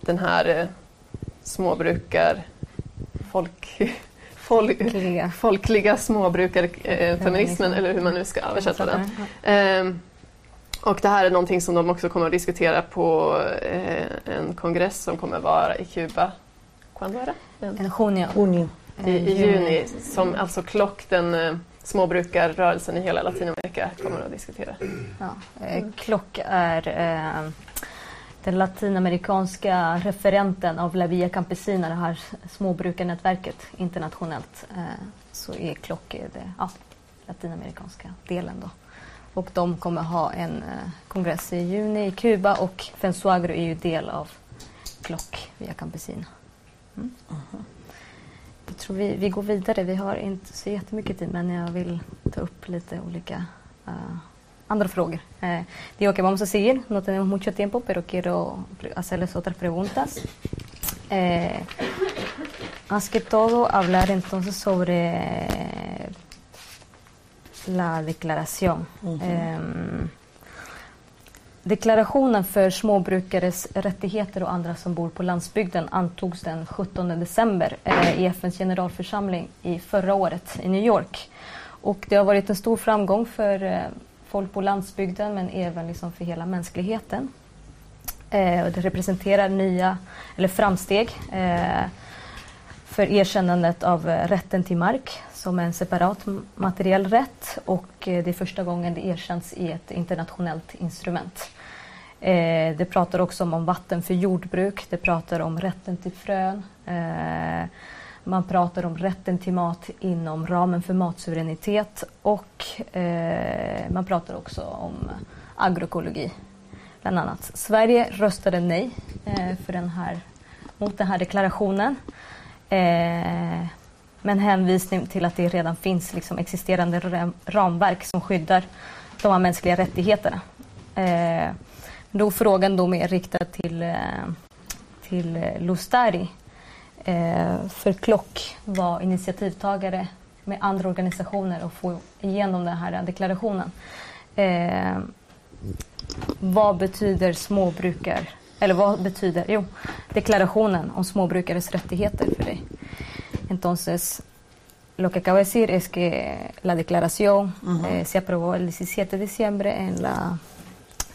den här eh, småbrukar folk folkliga, folkliga småbrukarfeminismen, eh, eller hur man nu ska översätta den. Eh, och det här är någonting som de också kommer att diskutera på eh, en kongress som kommer vara i Kuba. Quando är det? En junio. junio. I, I, juni, som alltså Klock, den eh, småbrukarrörelsen i hela Latinamerika kommer att diskutera. Ja, eh, Klock är eh, den latinamerikanska referenten av La Via Campesina, det här småbrukarnätverket internationellt, eh, så är Klock eh, det ja, latinamerikanska delen. Då. Och de kommer ha en eh, kongress i juni i Kuba och Fensuagro är ju del av Klock Via Campesina. Mm. Jag tror vi, vi går vidare. Vi har inte så jättemycket tid men jag vill ta upp lite olika uh, andra frågor. Eh, digo que vamos a seguir, no tenemos mucho tiempo, pero quiero hacerles otras preguntas. Eh, más que todo, hablar entonces sobre la declaración. Mm -hmm. eh, deklarationen för småbrukares rättigheter och andra som bor på landsbygden antogs den 17 december eh, i FNs generalförsamling i förra året i New York. Och det har varit en stor framgång för eh, folk på landsbygden men även liksom för hela mänskligheten. Eh, det representerar nya, eller framsteg eh, för erkännandet av eh, rätten till mark som en separat materiell rätt och eh, det är första gången det erkänns i ett internationellt instrument. Eh, det pratar också om vatten för jordbruk, det pratar om rätten till frön, eh, man pratar om rätten till mat inom ramen för matsuveränitet och eh, man pratar också om agroekologi. Bland annat. Sverige röstade nej eh, för den här, mot den här deklarationen. Eh, med hänvisning till att det redan finns liksom, existerande ramverk som skyddar de här mänskliga rättigheterna. Eh, då frågan då mer riktad till, eh, till Lustari eh, för Klock var initiativtagare med andra organisationer och få igenom den här deklarationen. Eh, vad betyder småbrukar, eller vad betyder, jo, deklarationen om småbrukares rättigheter för dig? Entonces, lo que acabo de decir es que la declaración eh, se aprobó el 17 de diciembre en la,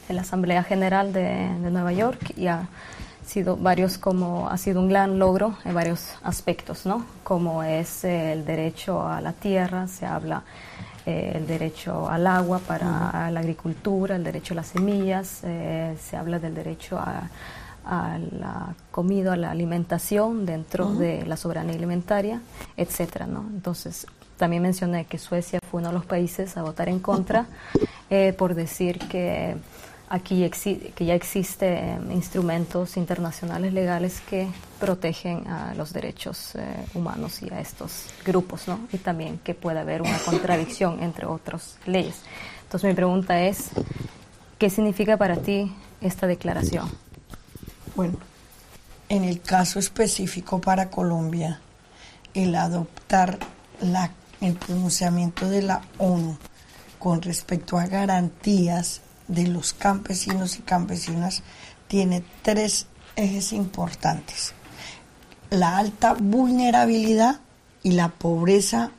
en la Asamblea General de, de Nueva York y ha sido varios como ha sido un gran logro en varios aspectos, ¿no? Como es el derecho a la tierra, se habla eh, el derecho al agua para la agricultura, el derecho a las semillas, eh, se habla del derecho a, a la comida, a la alimentación dentro de la soberanía alimentaria, etcétera, ¿no? Entonces, también mencioné que Suecia fue uno de los países a votar en contra eh, por decir que aquí que ya existen instrumentos internacionales legales que protegen a los derechos eh, humanos y a estos grupos, ¿no? Y también que puede haber una contradicción entre otras leyes. Entonces mi pregunta es, ¿qué significa para ti esta declaración? Bueno, en el caso específico para Colombia, el adoptar la, el pronunciamiento de la ONU con respecto a garantías de los campesinos y campesinas tiene tres ejes importantes. La alta vulnerabilidad y la pobreza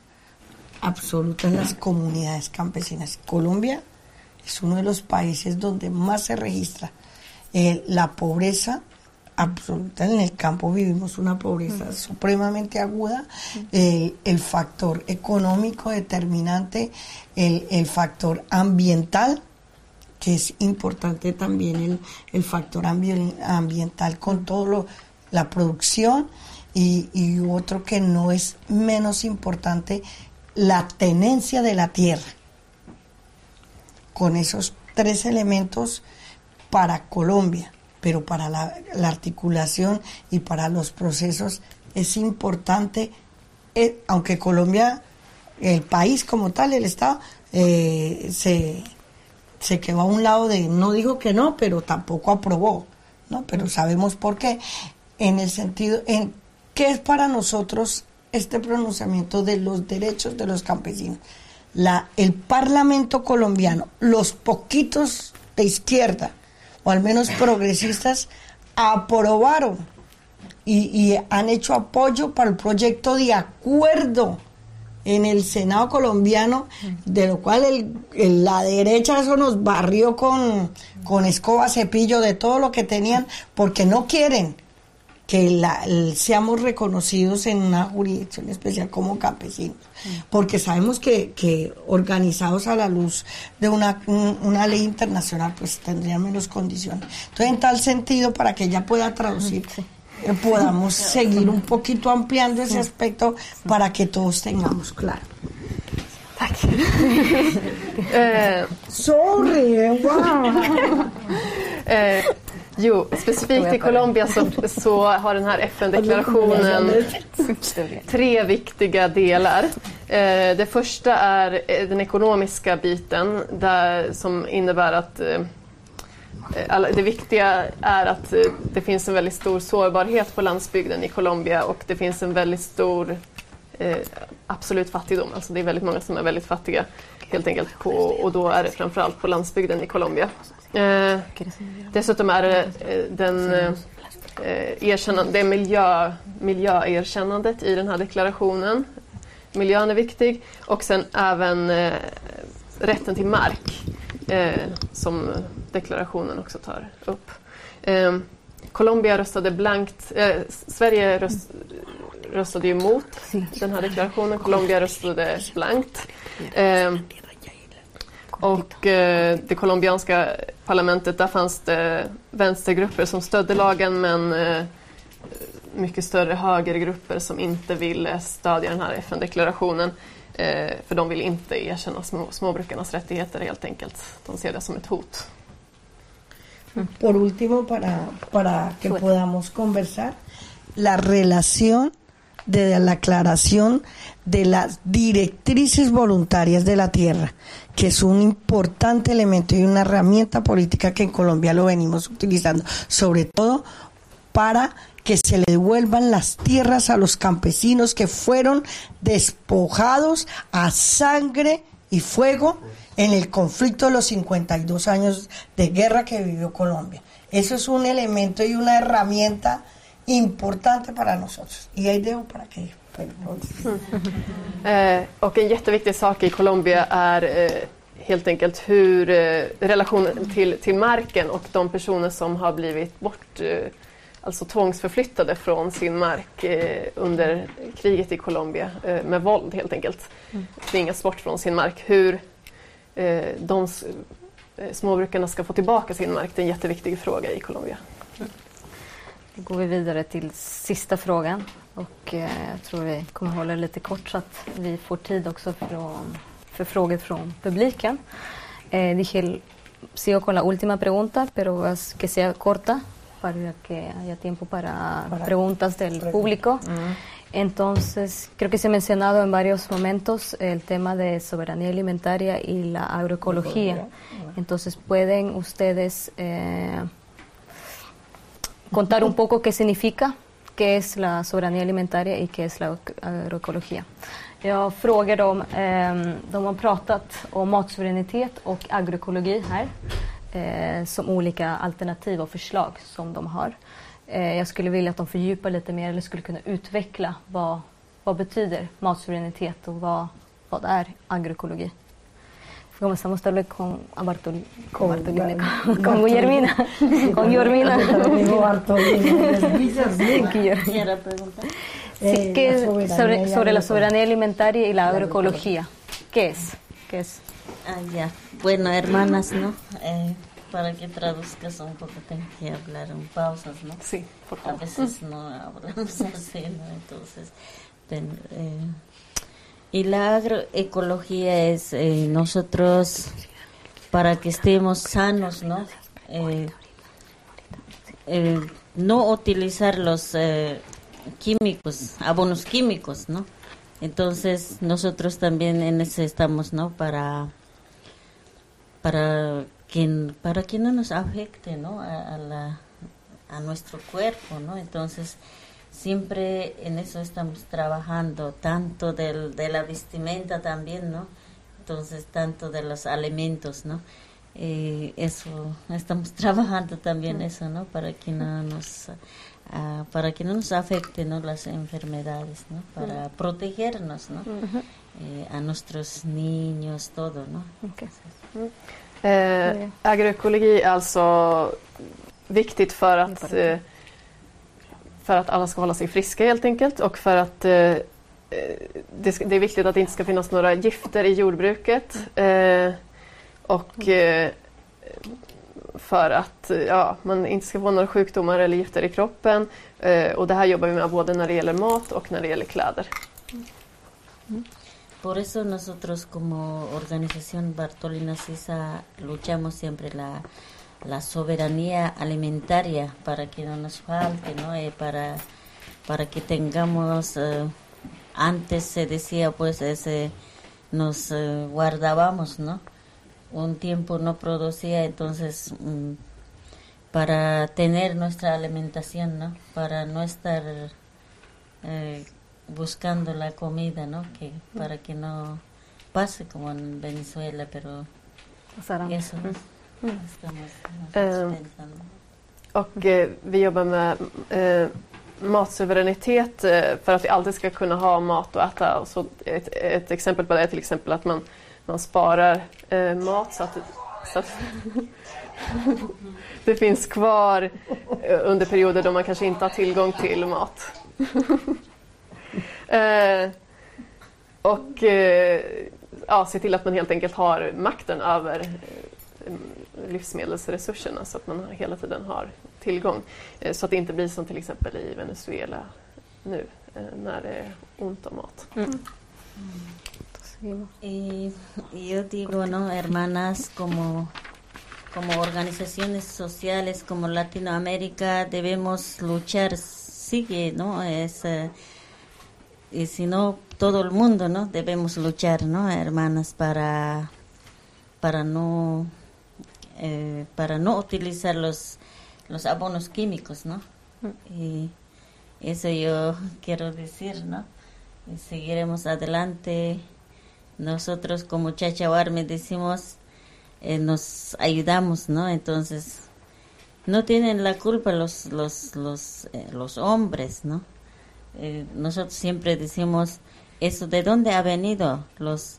absoluta en las comunidades campesinas. Colombia es uno de los países donde más se registra eh, la pobreza absoluta en el campo vivimos una pobreza supremamente aguda, eh, el factor económico determinante, el, factor ambiental, que es importante también el, factor ambiental con todo lo, la producción y, y otro que no es menos importante, la tenencia de la tierra. Con esos tres elementos para Colombia, pero para la, articulación y para los procesos es importante, eh, aunque Colombia, el país como tal, el Estado, eh, se, se quedó a un lado de, no dijo que no, pero tampoco aprobó, ¿no? Pero sabemos por qué, en el sentido, en qué es para nosotros este pronunciamiento de los derechos de los campesinos. La, el Parlamento colombiano, los poquitos de izquierda, o al menos progresistas, aprobaron y, han hecho apoyo para el proyecto de acuerdo en el Senado colombiano, de lo cual la derecha eso nos barrió con, con escoba, cepillo, de todo lo que tenían, porque no quieren que seamos reconocidos en una jurisdicción especial como campesinos, porque sabemos que, que organizados a la luz de una, una ley internacional, pues tendrían menos condiciones. Entonces, en tal sentido, para que ella pueda traducir, eh, podamos seguir un poquito ampliando ese aspecto para que todos tengamos claro. eh, Sorry, wow. eh, Jo, specifikt i Colombia så, så har den här FN-deklarationen tre viktiga delar. Eh, det första är eh, den ekonomiska biten där, som innebär att Eh, det viktiga är att eh, det finns en väldigt stor sårbarhet på landsbygden i Colombia och det finns en väldigt stor eh, absolut fattigdom. Alltså det är väldigt många som är väldigt fattiga helt enkelt på, och då är det framförallt på landsbygden i Colombia. Eh, dessutom är det eh, den, eh, erkännande, det miljö, miljöerkännandet i den här deklarationen. Miljön är viktig och sen även eh, rätten till mark eh, som deklarationen också tar upp. Eh, Colombia röstade blankt, eh, Sverige röst, röstade emot den här deklarationen, Colombia röstade blankt. Eh, och eh, det colombianska parlamentet, där fanns det vänstergrupper som stödde lagen men eh, mycket större högergrupper som inte ville stödja den här FN-deklarationen. Eh, för de vill inte erkänna små, småbrukarnas rättigheter helt enkelt. De ser det som ett hot. Por último, para, para que podamos conversar, la relación de la aclaración de las directrices voluntarias de la tierra, que es un importante elemento y una herramienta política que en Colombia lo venimos utilizando, sobre todo para que se le devuelvan las tierras a los campesinos que fueron despojados a sangre y fuego en el conflicto de los 52 años de guerra que vivió Colombia. Eso es un elemento y una herramienta importante para nosotros. Y ahí dejo para que Eh, och en jätteviktig sak i Colombia är eh, helt enkelt hur eh, relationen till, till marken och de personer som har blivit bort, eh, alltså tvångsförflyttade från sin mark eh, under kriget i Colombia eh, med våld helt enkelt. Tvingas bort från sin mark. Hur eh, de eh, småbrukarna ska få tillbaka sin mark, det är en jätteviktig fråga i Colombia. Då går vi vidare till sista frågan. Och eh, jag tror vi kommer hålla det lite kort så att vi får tid också från, för frågor från publiken. Eh, dije, sigo con la última pregunta, pero que sea corta para que haya tiempo para, Para preguntas del preguntas. público. Entonces, creo que se ha mencionado en varios momentos el tema de soberanía alimentaria y la agroecología. Entonces, ¿pueden ustedes eh, contar un poco qué significa, qué es la soberanía alimentaria y qué es la agroecología. Jag frågar dem, eh, de har pratat om matsuveränitet och agroekologi här eh, som olika alternativ och förslag som de har. Eh, jag skulle vilja att de fördjupar lite mer eller skulle kunna utveckla vad, vad betyder matsuveränitet och vad, vad är agroekologi. Comenzamos tal vez con, a Bartol, con, Bartolina, con, Guillermina, con Guillermina. Amigo Bartolino, desvías, Guillermina. ¿Quiere preguntar? Sí, Eh, ¿qué la es soberanía sobre, sobre la soberanía alimentaria y la agroecología. ¿Qué es? ¿Qué es? Ah, ya. Bueno, hermanas, ¿no? Eh, para que traduzcas un poco, tengo que hablar en pausas, ¿no? Sí, por A favor. veces no hablamos así, ¿no? Entonces, pen- eh, y la agroecología es eh, nosotros, para que estemos sanos, ¿no? Eh, eh, no utilizar los químicos, abonos químicos, ¿no? Entonces, nosotros también en eso estamos, ¿no? Para para que para que no nos afecte no a, a la a nuestro cuerpo no entonces siempre en eso estamos trabajando tanto del, de la vestimenta también no entonces tanto de los alimentos no Eh, eso estamos trabajando también eso no para que no nos ah, para que no nos afecten ¿no? las enfermedades no? Para protegernos no? Eh, a nuestros niños todo no? Okej. Eh, agroekologi är alltså viktigt för att, eh, för att alla ska hålla sig friska helt enkelt och för att eh, eh, det, ska, det är viktigt att det inte ska finnas några gifter i jordbruket. Eh, och eh, för att ja, man inte ska få några sjukdomar eller gifter i kroppen. Eh, och det här jobbar vi med både när det gäller mat och när det gäller kläder. Mm. Por eso nosotros como organización Bartolina Sisa luchamos siempre la, la soberanía alimentaria para que no nos falte, ¿no? Eh, para, para que tengamos, eh, antes se decía pues ese, nos eh, guardábamos, ¿no? Un tiempo no producía, entonces mm, para tener nuestra alimentación, ¿no? Para no estar eh, buscando la comida, ¿no? Que para que no pase como en Venezuela, pero eso Mm. estamos Eh. Och eh, vi jobbar med eh, matsuveränitet eh, för att vi alltid ska kunna ha mat att äta. Och så ett, ett exempel på det är till exempel att man, man sparar eh, mat så att, så att det finns kvar eh, under perioder då man kanske inte har tillgång till mat. eh, och eh, ja, se till att man helt enkelt har makten över eh, livsmedelsresurserna så att man hela tiden har tillgång. Eh, Så att det inte blir som till exempel i Venezuela nu eh, när det är ont om mat. Seguimos. Y, y yo digo, ¿no? Hermanas, como, como organizaciones sociales como Latinoamérica debemos luchar, sigue, ¿no? Es, eh, y si no, todo el mundo, ¿no? Debemos luchar, ¿no? Hermanas, para, para no, eh, para no utilizar los, los abonos químicos, ¿no? Y eso yo quiero decir, ¿no? Y seguiremos adelante. Nosotros como Chachahuarme decimos, eh, nos ayudamos, ¿no? Entonces, no tienen la culpa los, los, los, eh, los hombres, ¿no? eh, nosotros siempre decimos, ¿eso de dónde ha venido? Los,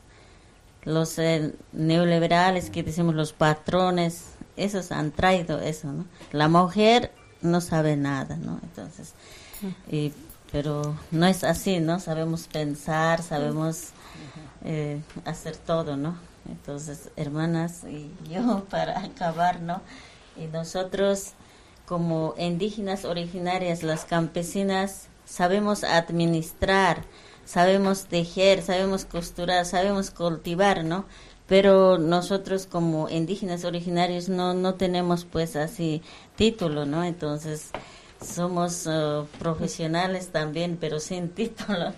los eh, neoliberales que decimos los patrones, esos han traído eso, ¿no? La mujer no sabe nada, ¿no? Entonces, y, pero no es así, ¿no? Sabemos pensar, sabemos eh, hacer todo, ¿no? Entonces, hermanas y yo, para acabar, ¿no? Y nosotros, como indígenas originarias, las campesinas, sabemos administrar, sabemos tejer, sabemos costurar, sabemos cultivar, ¿no? Pero nosotros como indígenas originarios no, no tenemos pues así título, ¿no? Entonces somos uh, profesionales también, pero sin título.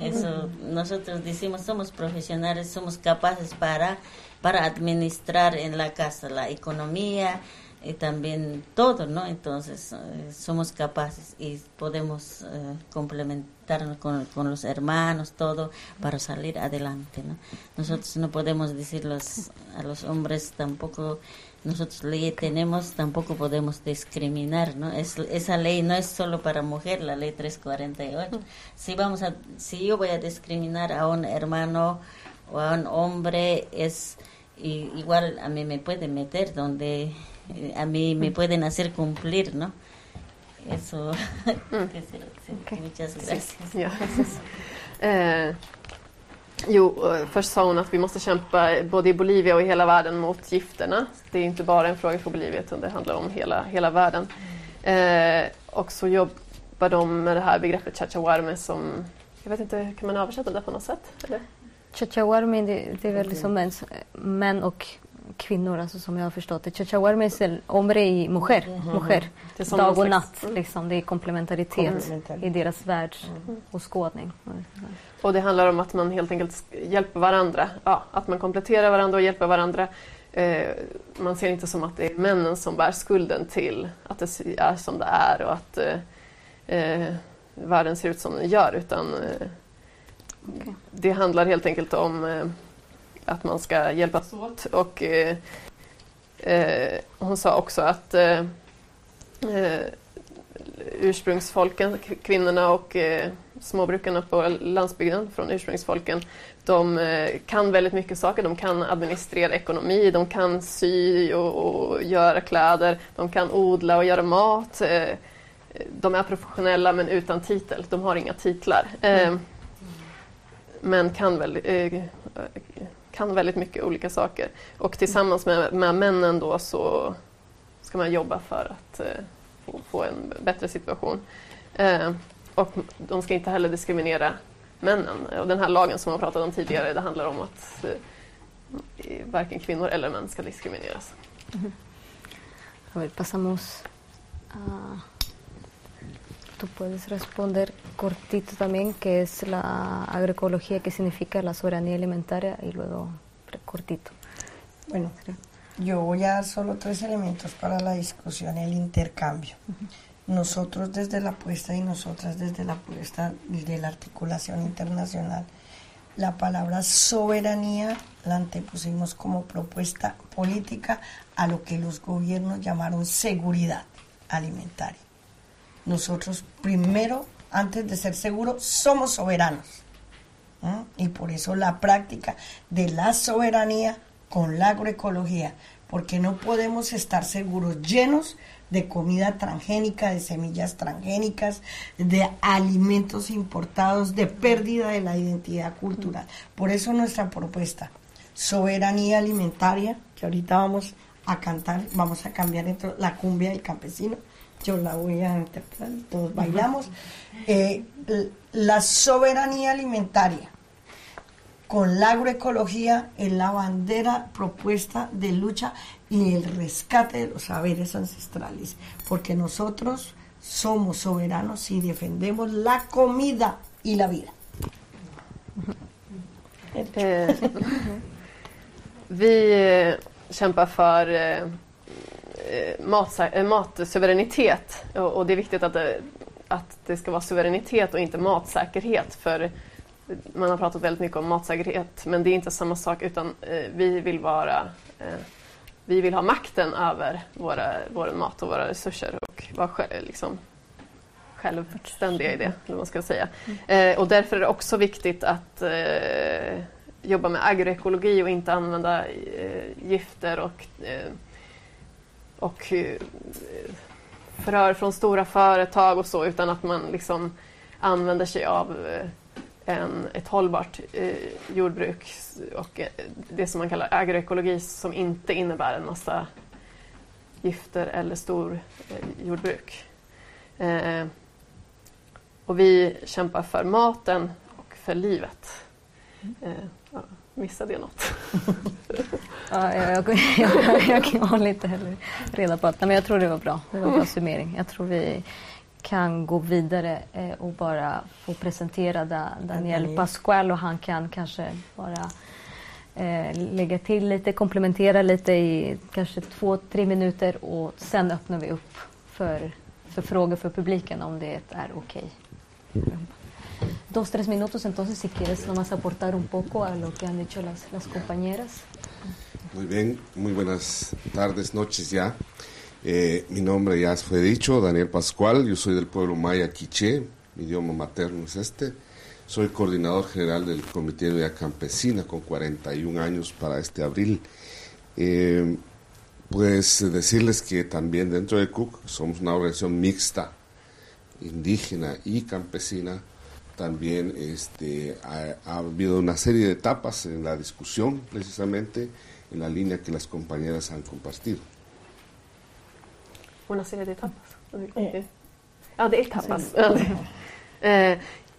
Eso nosotros decimos somos profesionales, somos capaces para para administrar en la casa la economía, y también todo, ¿no? Entonces eh, somos capaces y podemos eh, complementarnos con, con, los hermanos, todo, para salir adelante, ¿no? Nosotros no podemos decirlos a los hombres tampoco, nosotros ley tenemos, tampoco podemos discriminar, ¿no? Es, esa ley no es solo para mujer, la ley 348. Si, vamos a, si yo voy a discriminar a un hermano o a un hombre, es... Y igual a mí me puede meter donde eh, a mí me pueden hacer cumplir, ¿no? Eso. okay. Muchas gracias. Eh, jo, eh, först sa hon att vi måste kämpa både i Bolivia och i hela världen mot gifterna. Det är inte bara en fråga för Bolivia utan det handlar om hela, hela världen. Eh, och så jobbar de med det här begreppet chachawarme som, jag vet inte, kan man översätta det på något sätt? Eller? Chachawarme, det, det är väl liksom män, män och kvinnor, alltså som jag har förstått det. Chachawarme es el hombre y mujer. Mm. mujer. Mm. Dag och natt. Liksom. Det är komplementaritet i deras världsåskådning. Mm. Och det handlar om att man helt enkelt hjälper varandra. Ja, att man kompletterar varandra och hjälper varandra. Eh, man ser inte som att det är männen som bär skulden till att det är som det är och att eh, eh världen ser ut som den gör utan eh, okay. det handlar helt enkelt om eh, att man ska hjälpas åt. Och, eh, eh, hon sa också att eh, eh ursprungsfolken, kvinnorna och eh, småbrukarna på landsbygden från ursprungsfolken, de kan väldigt mycket saker. De kan administrera ekonomi, de kan sy och, och göra kläder, de kan odla och göra mat. de är professionella men utan titel, de har inga titlar. Mm. men kan väl kan väldigt mycket olika saker. Och tillsammans med, med männen då så ska man jobba för att eh, få, få, en bättre situation. Eh, och de ska inte heller diskriminera männen. Och den här lagen som man pratade om tidigare, det handlar om att eh, varken kvinnor eller män ska diskrimineras. Mm. Jag vill passa mos. Uh. Tú puedes responder cortito también, que es la agroecología, qué significa la soberanía alimentaria, y luego cortito. Bueno, yo voy a dar solo tres elementos para la discusión, el intercambio. Nosotros desde la apuesta y nosotras desde la apuesta de la articulación internacional, la palabra soberanía la antepusimos como propuesta política a lo que los gobiernos llamaron seguridad alimentaria. Nosotros primero, antes de ser seguros, somos soberanos. Y por eso la práctica de la soberanía con la agroecología, porque no podemos estar seguros llenos de comida transgénica, de semillas transgénicas, de alimentos importados, de pérdida de la identidad cultural. Por eso nuestra propuesta, soberanía alimentaria, que ahorita vamos a cantar, vamos a cambiar entre la cumbia del campesino, yo la voy a interpretar, todos bailamos, eh, la soberanía alimentaria con la agroecología es la bandera propuesta de lucha y el rescate de los saberes ancestrales, porque nosotros somos soberanos y defendemos la comida y la vida. Eh, vi eh, kämpar för Eh, eh, matsuveränitet och, och det är viktigt att det, att det ska vara suveränitet och inte matsäkerhet för man har pratat väldigt mycket om matsäkerhet men det är inte samma sak utan eh, vi vill vara eh, vi vill ha makten över våra, vår mat och våra resurser och vara, liksom, självständiga i det. Eller man ska säga. Eh, och därför är det också viktigt att eh, jobba med agroekologi och inte använda eh, gifter och, eh, och eh, fröer från stora företag och så utan att man liksom använder sig av eh, en, ett hållbart eh, jordbruk och det som man kallar agroekologi som inte innebär en massa gifter eller stor jordbruk. Och vi kämpar för maten och för livet. Ja, missade jag något? Ja, jag, jag, jag, jag håller inte heller reda på allt. Men jag tror det var bra. Det var en bra summering. Jag tror vi kan gå vidare eh, och bara få presentera da, Daniel. Pascual och han kan kanske bara eh, lägga till lite, komplementera lite i kanske två, tre minuter och sen öppnar vi upp för, för frågor för publiken om det är okej. Dos, tres minutos entonces si quieres nomás aportar un poco a lo que han dicho las, las compañeras. Muy bien, muy buenas tardes, noches ya. Eh, mi nombre ya fue dicho, Daniel Pascual, yo soy del pueblo maya quiché, mi idioma materno es este. Soy coordinador general del Comité de Unidad Campesina con 41 años para este abril. Eh, pues decirles que también dentro de CUC somos una organización mixta, indígena y campesina. También este, ha, ha habido una serie de etapas en la discusión, precisamente en la línea que las compañeras han compartido. Una serie de tapas. Ja, det är tapas. Ja, det- Eh,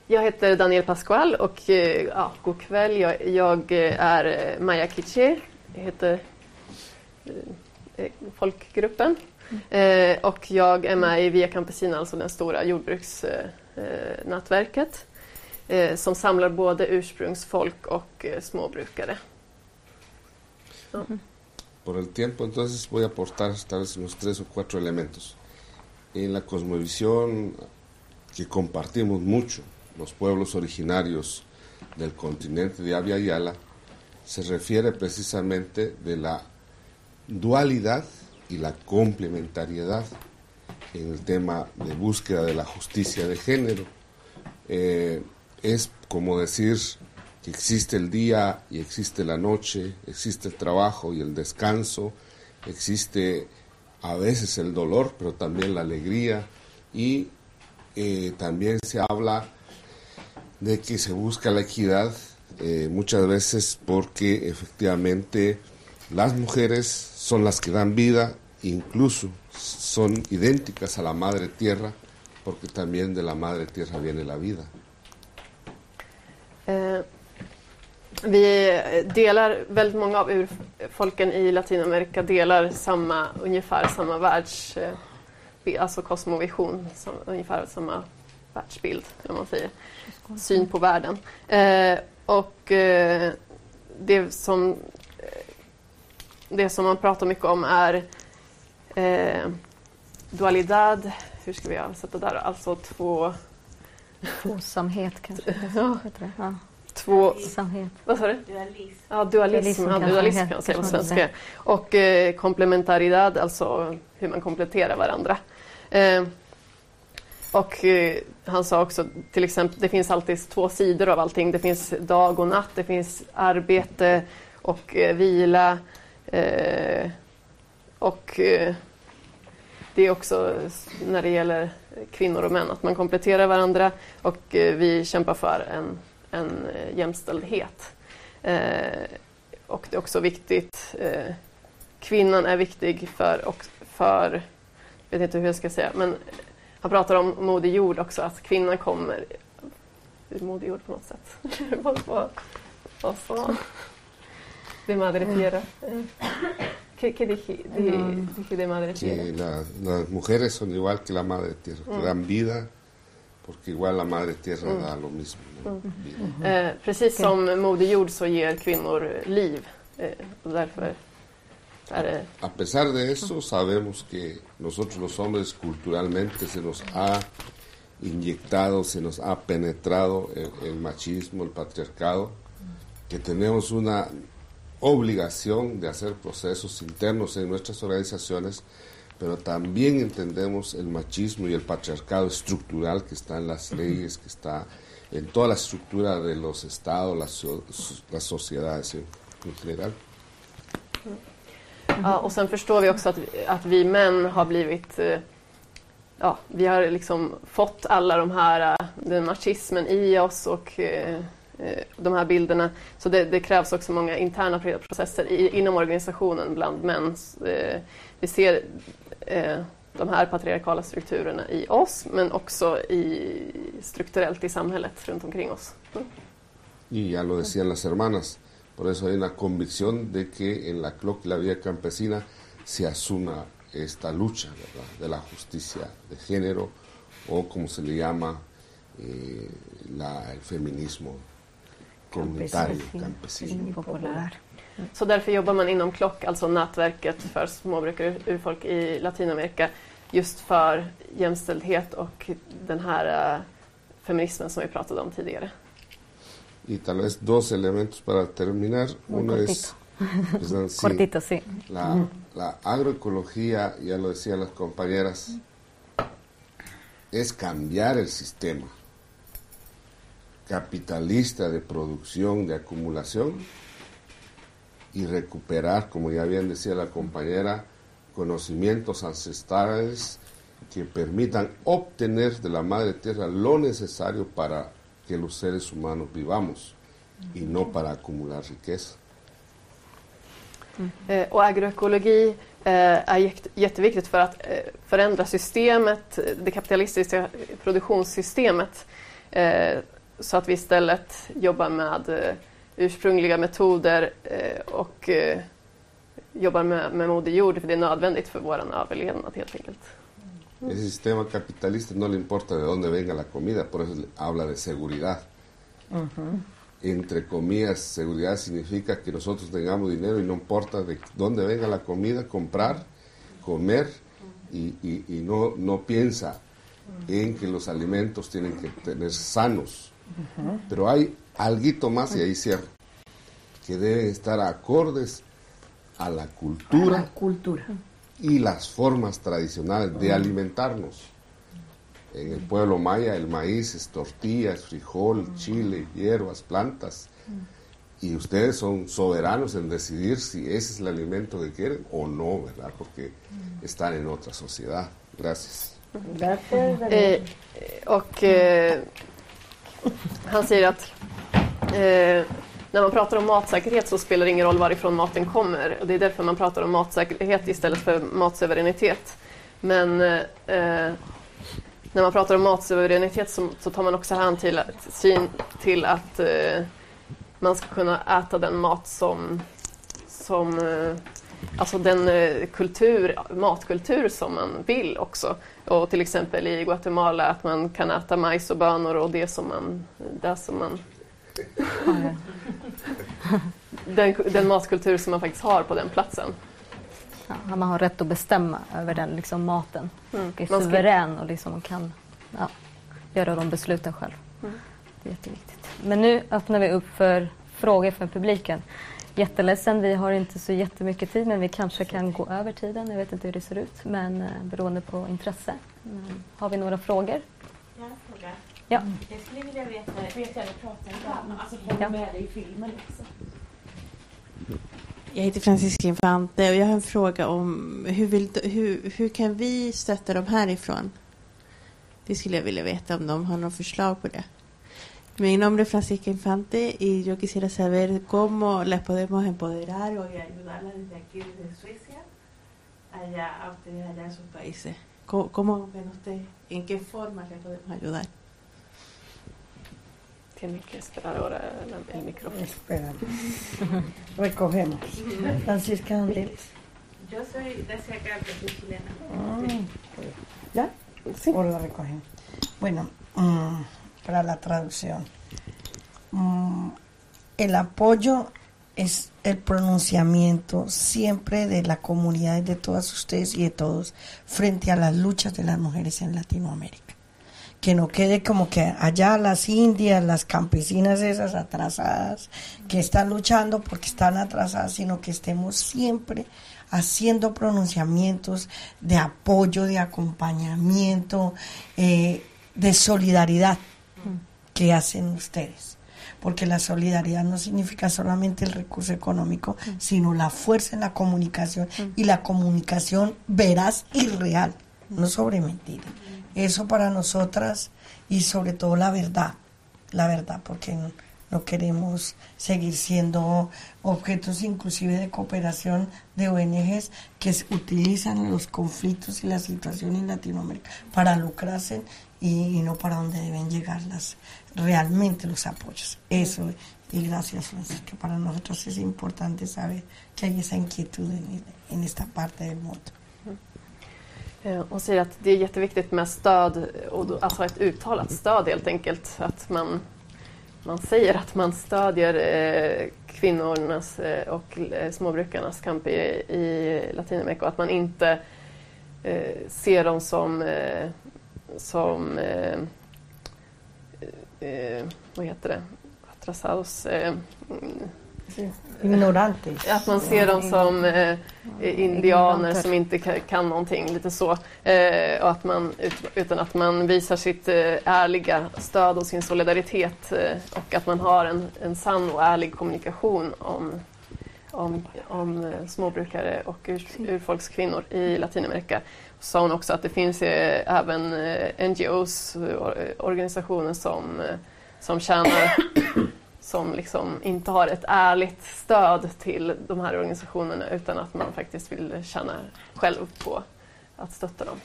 Jag heter Daniel Pascual och eh, ja, god kväll. Jag, jag eh, är eh, Maya Kiche. Jag heter eh, eh, folkgruppen. Eh, och jag är med i Via Campesina, alltså det stora jordbruksnätverket. Eh, som samlar både ursprungsfolk och eh, småbrukare. Por el tiempo, entonces voy a aportar tal vez unos tres o cuatro elementos. En la cosmovisión que compartimos mucho, los pueblos originarios del continente de Abya Yala, se refiere precisamente de la dualidad y la complementariedad en el tema de búsqueda de la justicia de género. Eh, es como decir que existe el día y existe la noche, existe el trabajo y el descanso, existe a veces el dolor, pero también la alegría y eh, también se habla de que se busca la equidad eh, muchas veces porque efectivamente las mujeres son las que dan vida, incluso son idénticas a la madre tierra, porque también de la madre tierra viene la vida. Eh, vi delar, väldigt många av urfolken i Latinamerika delar samma, ungefär samma världs, eh, alltså kosmovision, som, ungefär samma världsbild, om man säger, syn på världen. Eh, och eh, det som eh, det som man pratar mycket om är eh, dualidad, hur ska vi översätta där? Alltså två, Tvåsamhet kanske. Ja. Heter det? Ja. två Tvåsamhet. vad sa du? Dualism. Ja, dualism, Dualism ja, dualism kan man säga på svenska. Och eh, komplementaridad, alltså hur man kompletterar varandra. Eh, och eh, han sa också till exempel, det finns alltid två sidor av allting. Det finns dag och natt, det finns arbete och eh, vila. Eh, och eh, det är också när det gäller kvinnor och män, att man kompletterar varandra och eh, vi kämpar för en, en eh, jämställdhet. Eh, och det är också viktigt, eh, kvinnan är viktig för, och för, jag vet inte hur jag ska säga, men han pratar om moder jord också, att kvinnan kommer ur moder jord på något sätt. vad, sa han? De madre tierra. Eh, Eh, ¿Qué, qué dije? De, Mm. dije de madre que tierra. la- las mujeres son igual que la madre tierra, que Mm. dan vida, porque igual la madre tierra Mm. da lo mismo. ¿no? Mm. Vida. Eh, precis Okej. som moder jord så ger kvinnor liv. Eh, och därför är det A pesar de eso, sabemos que nosotros los hombres culturalmente se nos ha inyectado, se nos ha penetrado el, el machismo, el patriarcado, que tenemos una obligación de hacer procesos internos en nuestras organizaciones pero también entendemos el machismo y el patriarcado estructural que está en las leyes, que está en toda la estructura de los estados, las, las sociedades en, en general. Ja, och sen förstår vi också att, att vi män har blivit eh, ja, vi har liksom fått alla de här, eh, den machismen i oss och eh, Eh, de här bilderna. Så det, det, krävs också många interna processer i, inom organisationen bland män. Eh, vi ser eh, de här patriarkala strukturerna i oss men också i, strukturellt i samhället runt omkring oss. Mm. Y ya lo decían las hermanas, por eso hay una convicción de que en la CLOC y la vida campesina se asuma esta lucha ¿verdad? de la justicia de género o como se le llama eh, la, el feminismo comunitario, campesino. Popular. Så därför jobbar man inom KLOCK, alltså nätverket för småbrukare och urfolk i Latinamerika, just för jämställdhet och den här uh, feminismen som vi pratade om tidigare. Y tal vez dos elementos para terminar. Muy Uno cortito. es pues, sí, Cortito, sí. la, la agroecología, ya lo decían las compañeras, es cambiar el sistema capitalista de producción, de acumulación y recuperar, como ya bien decía la compañera, conocimientos ancestrales que permitan obtener de la madre tierra lo necesario para que los seres humanos vivamos y no para acumular riqueza. Eh, och agroekologi eh, är jätte- jätteviktigt för att eh, förändra systemet, det kapitalistiska produktionssystemet, eh, så att vi istället jobbar med eh, ursprungliga metoder eh, och eh, jobbar med, med moder jord, för det är nödvändigt för vår överlevnad helt enkelt. Ese sistema capitalista no le importa de dónde venga la comida, por eso habla de seguridad. Entre comillas, seguridad significa que nosotros tengamos dinero y no importa de dónde venga la comida, comprar, comer y, y- y no, no piensa en que los alimentos tienen que tener sanos. Pero hay algo más, y ahí cierro, que deben estar acordes a la cultura La cultura. y las formas tradicionales de alimentarnos. En el pueblo maya el maíz es tortilla, es frijol, chile, hierbas, plantas. Y ustedes son soberanos en decidir si ese es el alimento que quieren o no, ¿verdad? Porque están en otra sociedad. Gracias. Gracias. Eh, eh, han säger att eh, när man pratar om matsäkerhet så spelar det ingen roll varifrån maten kommer. Och det är därför man pratar om matsäkerhet istället för matsuveränitet. Men eh, när man pratar om matsuveränitet så, så tar man också hänsyn till, syn till att eh, man ska kunna äta den mat som, som eh, alltså den eh, kultur, matkultur som man vill också. Och till exempel i Guatemala att man kan äta majs och bönor och det som man, det som man den, den matkultur som man faktiskt har på den platsen. Ja, man har rätt att bestämma över den liksom, maten. Mm. Och är Man ska- suverän och liksom kan ja, göra de besluten själv. Mm. Det är jätteviktigt. Men nu öppnar vi upp för frågor från publiken. Jätteledsen, vi har inte så jättemycket tid men vi kanske kan gå över tiden. Jag vet inte hur det ser ut men eh, beroende på intresse. Men, har vi några frågor? Jag har en fråga. Ja. Jag skulle vilja veta, vet jag pratar om, alltså hänger Ja. med dig i filmen också? Jag heter Franziska Infante och jag har en fråga om hur, vill, hur, hur kan vi stötta dem härifrån? Det skulle jag vilja veta om de har något förslag på det. Mi nombre es Francisca Infante y yo quisiera saber cómo las podemos empoderar o y ayudarlas desde aquí, desde Suecia, allá a ustedes allá en sus países. ¿Cómo, cómo ven ustedes? ¿En qué forma les podemos ayudar? Tiene que esperar ahora el, micrófono. Espera. Recogemos. Francisca, ¿dónde eres? Yo soy de hacia acá, pero soy chilena. Ah, ¿Ya? ¿O la recogemos? Bueno, mm, para la traducción. Mm, el apoyo es el pronunciamiento siempre de la comunidad de todas ustedes y de todos frente a las luchas de las mujeres en Latinoamérica. Que no quede como que allá las indias, las campesinas esas atrasadas, que están luchando porque están atrasadas, sino que estemos siempre haciendo pronunciamientos de apoyo, de acompañamiento, eh, de solidaridad que hacen ustedes. Porque la solidaridad no significa solamente el recurso económico, sino la fuerza en la comunicación y la comunicación veraz y real, no sobre mentira. Eso para nosotras y sobre todo la verdad, la verdad, porque no, no queremos seguir siendo objetos inclusive de cooperación de ONGs que utilizan los conflictos y la situación en Latinoamérica para lucrarse y, no para donde deben llegar las, realmente los apoyos. Eso, y gracias Francis, que para nosotros es importante saber que hay esa inquietud en, esta parte del mundo. Eh, Hon säger att det är jätteviktigt med stöd, och alltså ett uttalat stöd helt enkelt. Att man, man säger att man stödjer eh, kvinnornas eh, och eh, småbrukarnas kamp i, i Latinamerika och att man inte eh, ser dem som, eh, som eh, eh, vad heter det, atrasados, eh, mm. Ignorantes. att man ser dem som eh, indianer som inte kan, någonting, lite så. Eh, och att man, ut, utan att man visar sitt eh, ärliga stöd och sin solidaritet eh, och att man har en, en sann och ärlig kommunikation om, om, om eh, småbrukare och ur, urfolkskvinnor i Latinamerika. Sa hon också att det finns eh, även eh, NGOs, organisationer som, som tjänar som liksom inte har ett ärligt stöd till de här organisationerna utan att man faktiskt vill tjäna själv på att stötta dem.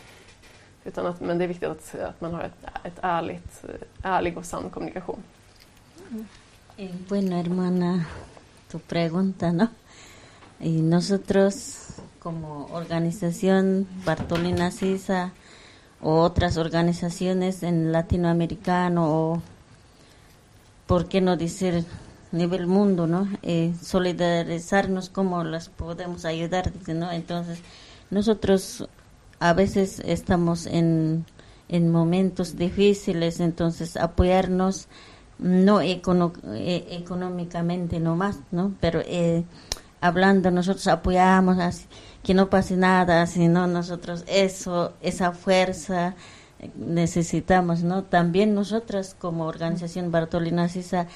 Utan att, men det är viktigt att, att man har ett, ett ärligt, ärlig och sann kommunikation. Mm. Eh, Bueno, hermana, tu pregunta, ¿no? Y nosotros, como organización Bartolina Sisa o otras organizaciones en latinoamericano o, ¿por qué no decir, nivel mundo, ¿no? Eh, solidarizarnos, cómo las podemos ayudar. Entonces, nosotros a veces estamos en, en momentos difíciles, entonces apoyarnos no econo- eh, económicamente nomás, ¿no? Pero eh, hablando, nosotros apoyamos que no pase nada, sino nosotros eso, esa fuerza necesitamos, ¿no? También nosotras como organización Bartolina Sisa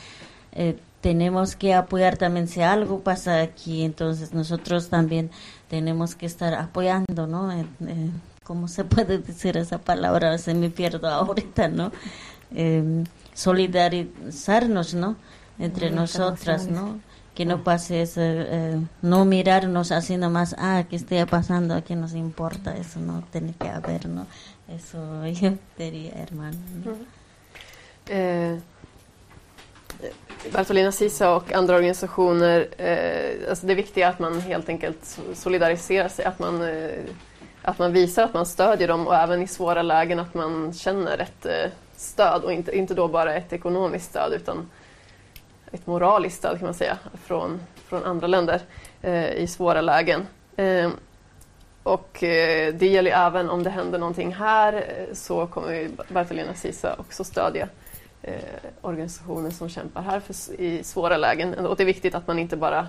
eh, tenemos que apoyar también si algo pasa aquí, entonces nosotros también tenemos que estar apoyando, ¿no? Eh, eh, ¿Cómo se puede decir esa palabra? Se me pierdo ahorita, ¿no? Eh, solidarizarnos, ¿no? Entre nosotras, ¿no? Que no pase eso, eh, no mirarnos así nomás, ah, que esté pasando, aquí nos importa, eso no tiene que haber, ¿no? Eso yo diría, hermano. Mm. Eh, Bartolina Sisa och andra organisationer, eh, alltså det viktiga är att man helt enkelt solidariserar sig, att man, eh, att man visar att man stödjer dem och även i svåra lägen att man känner ett eh, stöd och inte, inte då bara ett ekonomiskt stöd utan ett moraliskt stöd kan man säga från, från andra länder eh, i svåra lägen. Eh, och eh, det gäller även om det händer någonting här eh, så kommer ju Bartolina Sisa också stödja eh, organisationer som kämpar här för, i svåra lägen. Och det är viktigt att man inte bara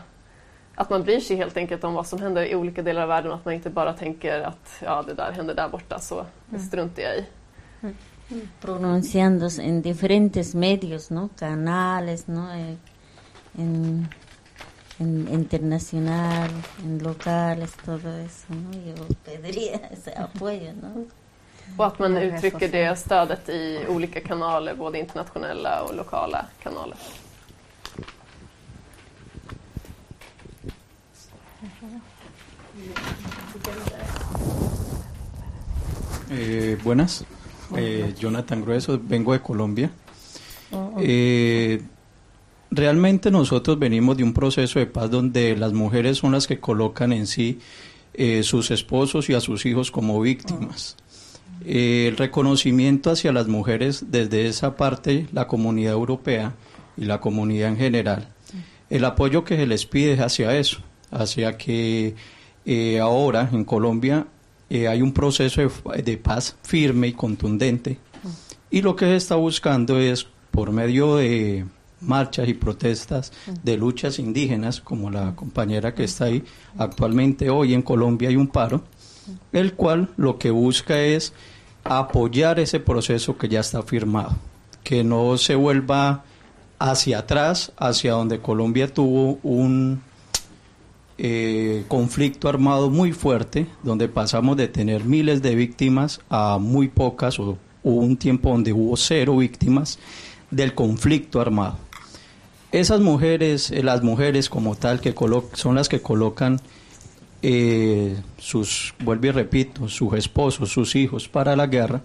att man bryr sig helt enkelt om vad som händer i olika delar av världen och att man inte bara tänker att ja, det där händer där borta så det struntar jag i. pronunciándose en diferentes medios, ¿no? Canales, ¿no? En, en internacional, en locales, todo eso, ¿no? Yo pediría ese apoyo, ¿no? Och att man uttrycker det stödet i olika kanaler, både internationella och lokala kanaler. Eh, buenas, Eh, Jonathan Grueso, vengo de Colombia. Eh, realmente nosotros venimos de un proceso de paz donde las mujeres son las que colocan en sí eh, sus esposos y a sus hijos como víctimas. Eh, el reconocimiento hacia las mujeres desde esa parte, la comunidad europea y la comunidad en general, el apoyo que se les pide es hacia eso, hacia que eh, ahora en Colombia hay un proceso de, de paz firme y contundente y lo que se está buscando es por medio de, marchas y protestas de luchas indígenas, como la compañera que está ahí. Actualmente hoy en Colombia hay un paro, el cual lo que busca es apoyar ese proceso que ya está firmado, que no se vuelva hacia atrás, hacia donde Colombia tuvo un eh, conflicto armado muy fuerte, donde pasamos de tener miles de víctimas a muy pocas, o hubo un tiempo donde hubo cero víctimas del conflicto armado. Esas mujeres, eh, las mujeres como tal, que son las que colocan eh, sus, vuelvo y repito, sus esposos, sus hijos para la guerra,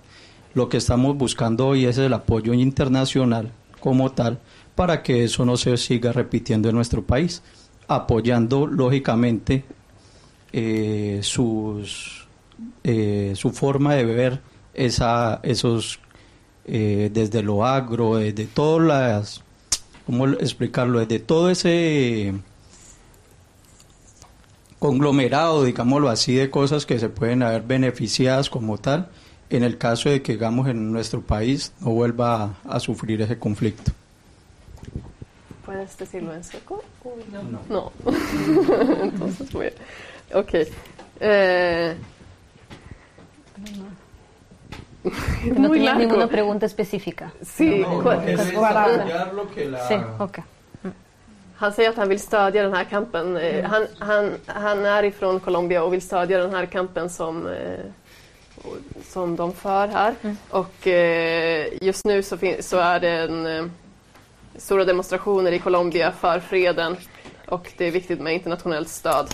lo que estamos buscando hoy es el apoyo internacional como tal para que eso no se siga repitiendo en nuestro país, apoyando lógicamente eh, sus, su forma de ver esa, esos, desde lo agro, desde todas las ¿cómo explicarlo? Desde todo ese conglomerado, digámoslo así, de cosas que se pueden haber beneficiadas como tal, en el caso de que, digamos, en nuestro país no vuelva a, sufrir ese conflicto. ¿Puedes decirlo en seco? No. No. Entonces, muy bien. Ok. Eh, no tenía ninguna pregunta específica. Sí, no, lo que la... Sí, okay. Han säger att han vill stödja den här kampen. Mm. Han, han, han är ifrån Colombia och vill stödja den här kampen som, eh, som de för här. Mm. Och eh, just nu så, så är det en, stora demonstrationer i Colombia för freden och det är viktigt med internationellt stöd.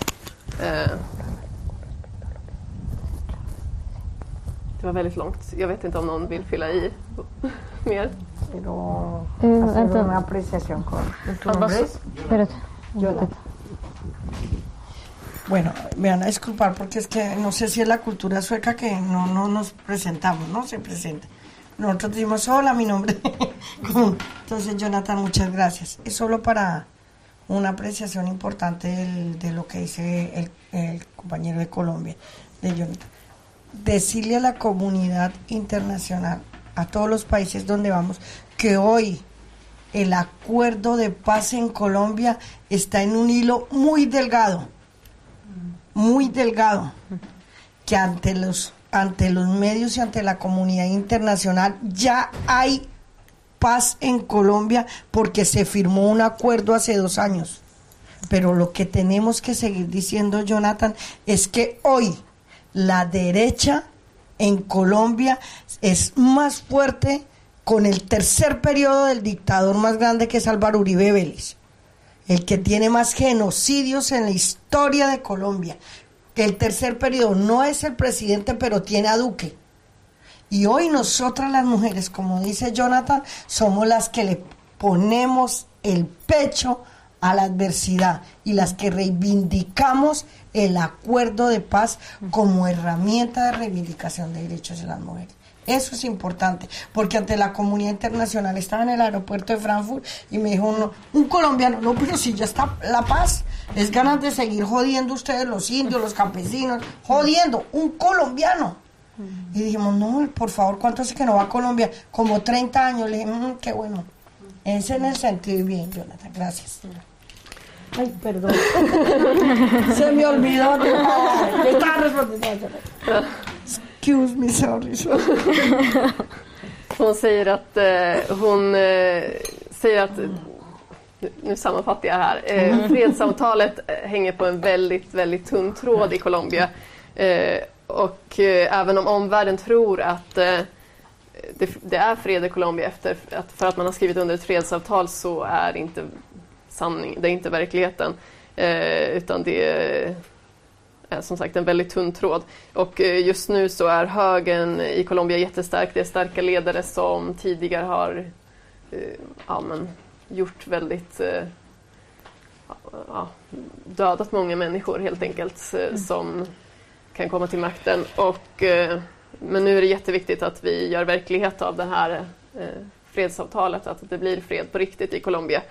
Det var väldigt långt. Jag vet inte om någon vill fylla i mer. Pero mm, hacer una apreciación con tu nombre. Espérate. Bueno, me van a disculpar porque es que no sé si es la cultura sueca que no, no nos presentamos, no se presenta. Nosotros decimos, hola, mi nombre. Entonces, Jonathan, muchas gracias. Es solo para una apreciación importante de lo que dice el, el compañero de Colombia, de Jonathan decirle a la comunidad internacional, a todos los países donde vamos, que hoy el acuerdo de paz en Colombia está en un hilo muy delgado, muy delgado, que ante los, ante los medios y ante la comunidad internacional ya hay paz en Colombia porque se firmó un acuerdo hace dos años. Pero lo que tenemos que seguir diciendo, Jonathan, es que hoy la derecha en Colombia es más fuerte con el tercer periodo del dictador más grande que es Álvaro Uribe Vélez, el que tiene más genocidios en la historia de Colombia. El tercer periodo no es el presidente, pero tiene a Duque. Y hoy nosotras las mujeres, como dice Jonathan, somos las que le ponemos el pecho a la adversidad y las que reivindicamos el acuerdo de paz como herramienta de reivindicación de derechos de las mujeres. Eso es importante, porque ante la comunidad internacional estaba en el aeropuerto de Frankfurt y me dijo un colombiano, no, pero si ya está la paz, es ganas de seguir jodiendo ustedes los indios, los campesinos, jodiendo, un colombiano. Y dijimos, no, por favor, ¿cuánto hace que no va a Colombia? Como 30 años. Le dije, mm, qué bueno. Ese en el sentido bien, Jonathan, gracias. Ay, perdón. Se me olvidó. Le estaba respondiendo. Excuse me, sorry. Hon säger att eh, hon eh, säger att nu sammanfattar jag här. Eh, mm. fredssamtalet eh, hänger på en väldigt, väldigt tunn tråd i Colombia. Eh, och eh, även om omvärlden tror att eh, det, det, är fred i Colombia efter att, för att man har skrivit under ett fredsavtal så är inte sanning, det är inte verkligheten. Eh, utan det är som sagt en väldigt tunn tråd. Och eh, just nu så är högern i Colombia jättestark. Det är starka ledare som tidigare har eh, ja, men, gjort väldigt eh, ja, dödat många människor helt enkelt mm. som kan komma till makten. Och, men nu är det jätteviktigt att vi gör verklighet av det här fredsavtalet, att det blir fred på riktigt i Colombia.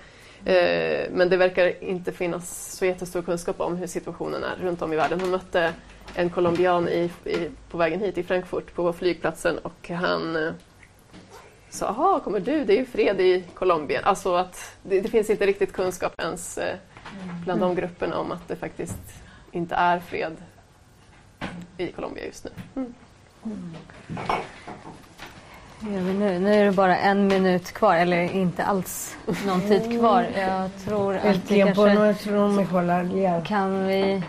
Eh, men det verkar inte finnas så jättestor kunskap om hur situationen är runt om i världen. Hon mötte en colombian i, i, på vägen hit i Frankfurt på flygplatsen och han, eh, sa, jaha, kommer du? Det är ju fred i Colombia. Alltså att det, det finns inte riktigt kunskap ens eh, bland de grupperna om att det faktiskt inte är fred i Colombia just nu. Mm. mm. Gör vi nu? Nu är det bara en minut kvar, eller inte alls någon tid kvar. Jag tror El att vi tiempo nuestro mejor kan vi...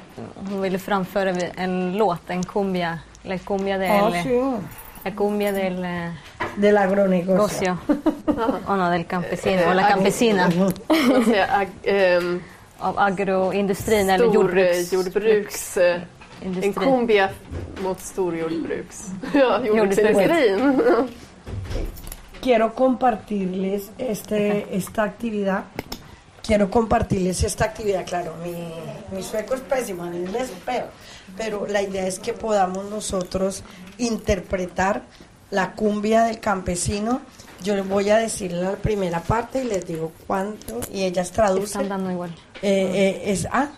Hon ville framföra en låt, en cumbia. La cumbia del... Ah, sí, La cumbia del eh, del agronegocio. gocio. o no, del campesino. O la campesina. Ehm, Av agroindustrin eller jordbruks... Stor jordbruks... eh, En kumbia mot storjordbruks... Ja, jordbruksindustrin. Quiero compartirles este, esta actividad. Quiero compartirles esta actividad, claro, mi, mi sueco es pésimo, en inglés es peor, pero la idea es que podamos nosotros interpretar la cumbia del campesino. Yo les voy a decir la primera parte y les digo cuánto, y ellas Están traducen. dando igual. Eh, eh, es, ah,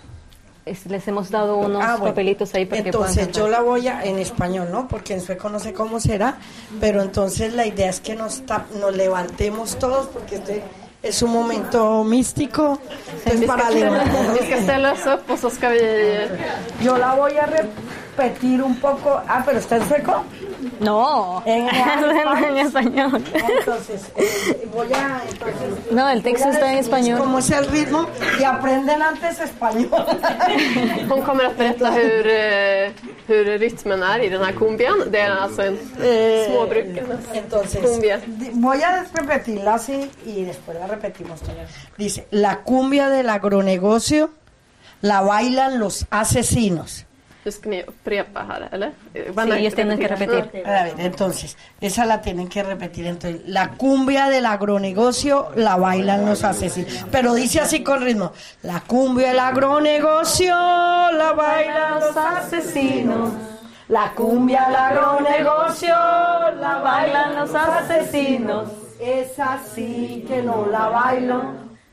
Es- Les hemos dado unos Ah, bueno. papelitos ahí para Entonces yo la voy a en español, ¿no? Porque en sueco no sé cómo será, pero entonces la idea es que nos, nos levantemos todos porque este es un momento místico. Entonces Vi para levantarnos. Yo la voy a repetir un poco. Ah, pero está en sueco. No, En- en español. Entonces eh, voy a entonces No, el texto está en español. Cómo es el ritmo y aprenden antes español. Hon kommer att berätta hur, eh, hur rytmen är i den här kumbian. Det är alltså en Eh, småbrukarnas Entonces, cumbia. voy a repetirla así y después la repetimos. Dice, la cumbia del agronegocio la bailan los asesinos. Ni upprepa här, eller? Sí, ellos tienen que repetir. A ver, entonces, esa la tienen que repetir. Entonces, la cumbia del agronegocio la bailan los asesinos. Pero dice así con ritmo. La cumbia del agronegocio la bailan los asesinos. La cumbia del agronegocio la bailan los asesinos. Es así que no la bailo.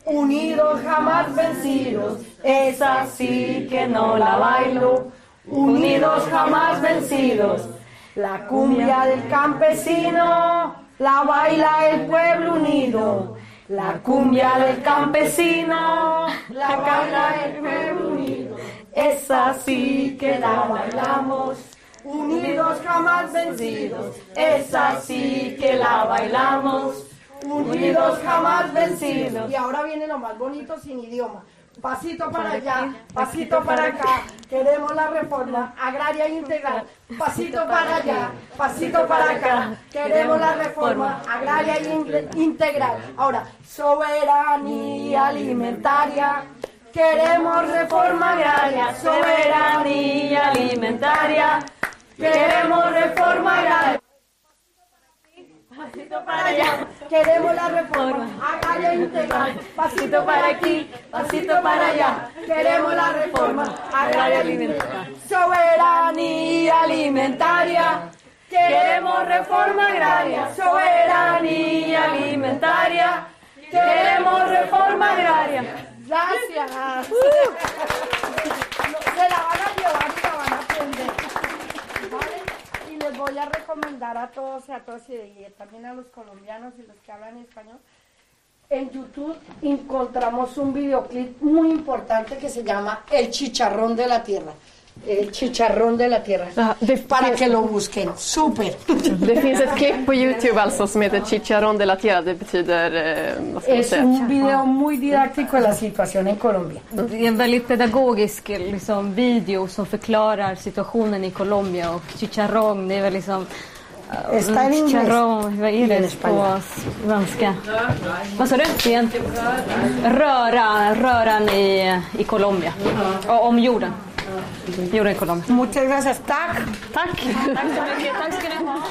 Unidos jamás vencidos. Es así que no la bailo. Unidos jamás vencidos. La cumbia del campesino la baila el pueblo unido. La cumbia del campesino la baila el pueblo unido. Es así que la bailamos. Unidos jamás vencidos. Es así que la bailamos. Unidos jamás vencidos. Y ahora viene lo más bonito sin idioma. Pasito para allá, pasito para acá. Queremos la reforma agraria integral. Pasito para allá, pasito para acá. Queremos la reforma agraria in- integral. Ahora, soberanía alimentaria. Queremos reforma agraria, soberanía alimentaria. Queremos reforma agraria. Pasito para allá, queremos la reforma. Agraria integral. Pasito para aquí, pasito para allá, queremos la reforma. agraria integral. Soberanía alimentaria, queremos reforma agraria. Soberanía alimentaria, queremos reforma agraria. Gracias. Se la van a llevar y la van a aprender. ¿vale? Y les voy a recomendar a todos y a todos y también a los colombianos y los que hablan español. En YouTube encontramos un videoclip muy importante que se llama El chicharrón de la tierra. El chicharrón de la tierra. Det, Para que lo busquen. Súper. det finns ett klipp på Youtube alltså som heter Chicharrón de la Tierra. Det betyder, eh, vad ska man Es säga? un video muy didáctico de la situación en Colombia. Det är en väldigt pedagogisk liksom, video som förklarar situationen i Colombia och chicharrón, det är väl liksom... eh, Está en inglés Chicharrón, vad är en det på español. svenska? Vad sa du? Igen? Röra, röran i, i Colombia. Och om jorden. Muchas gracias. Tac. Tack! Tack så mycket. Tack ska ni ha.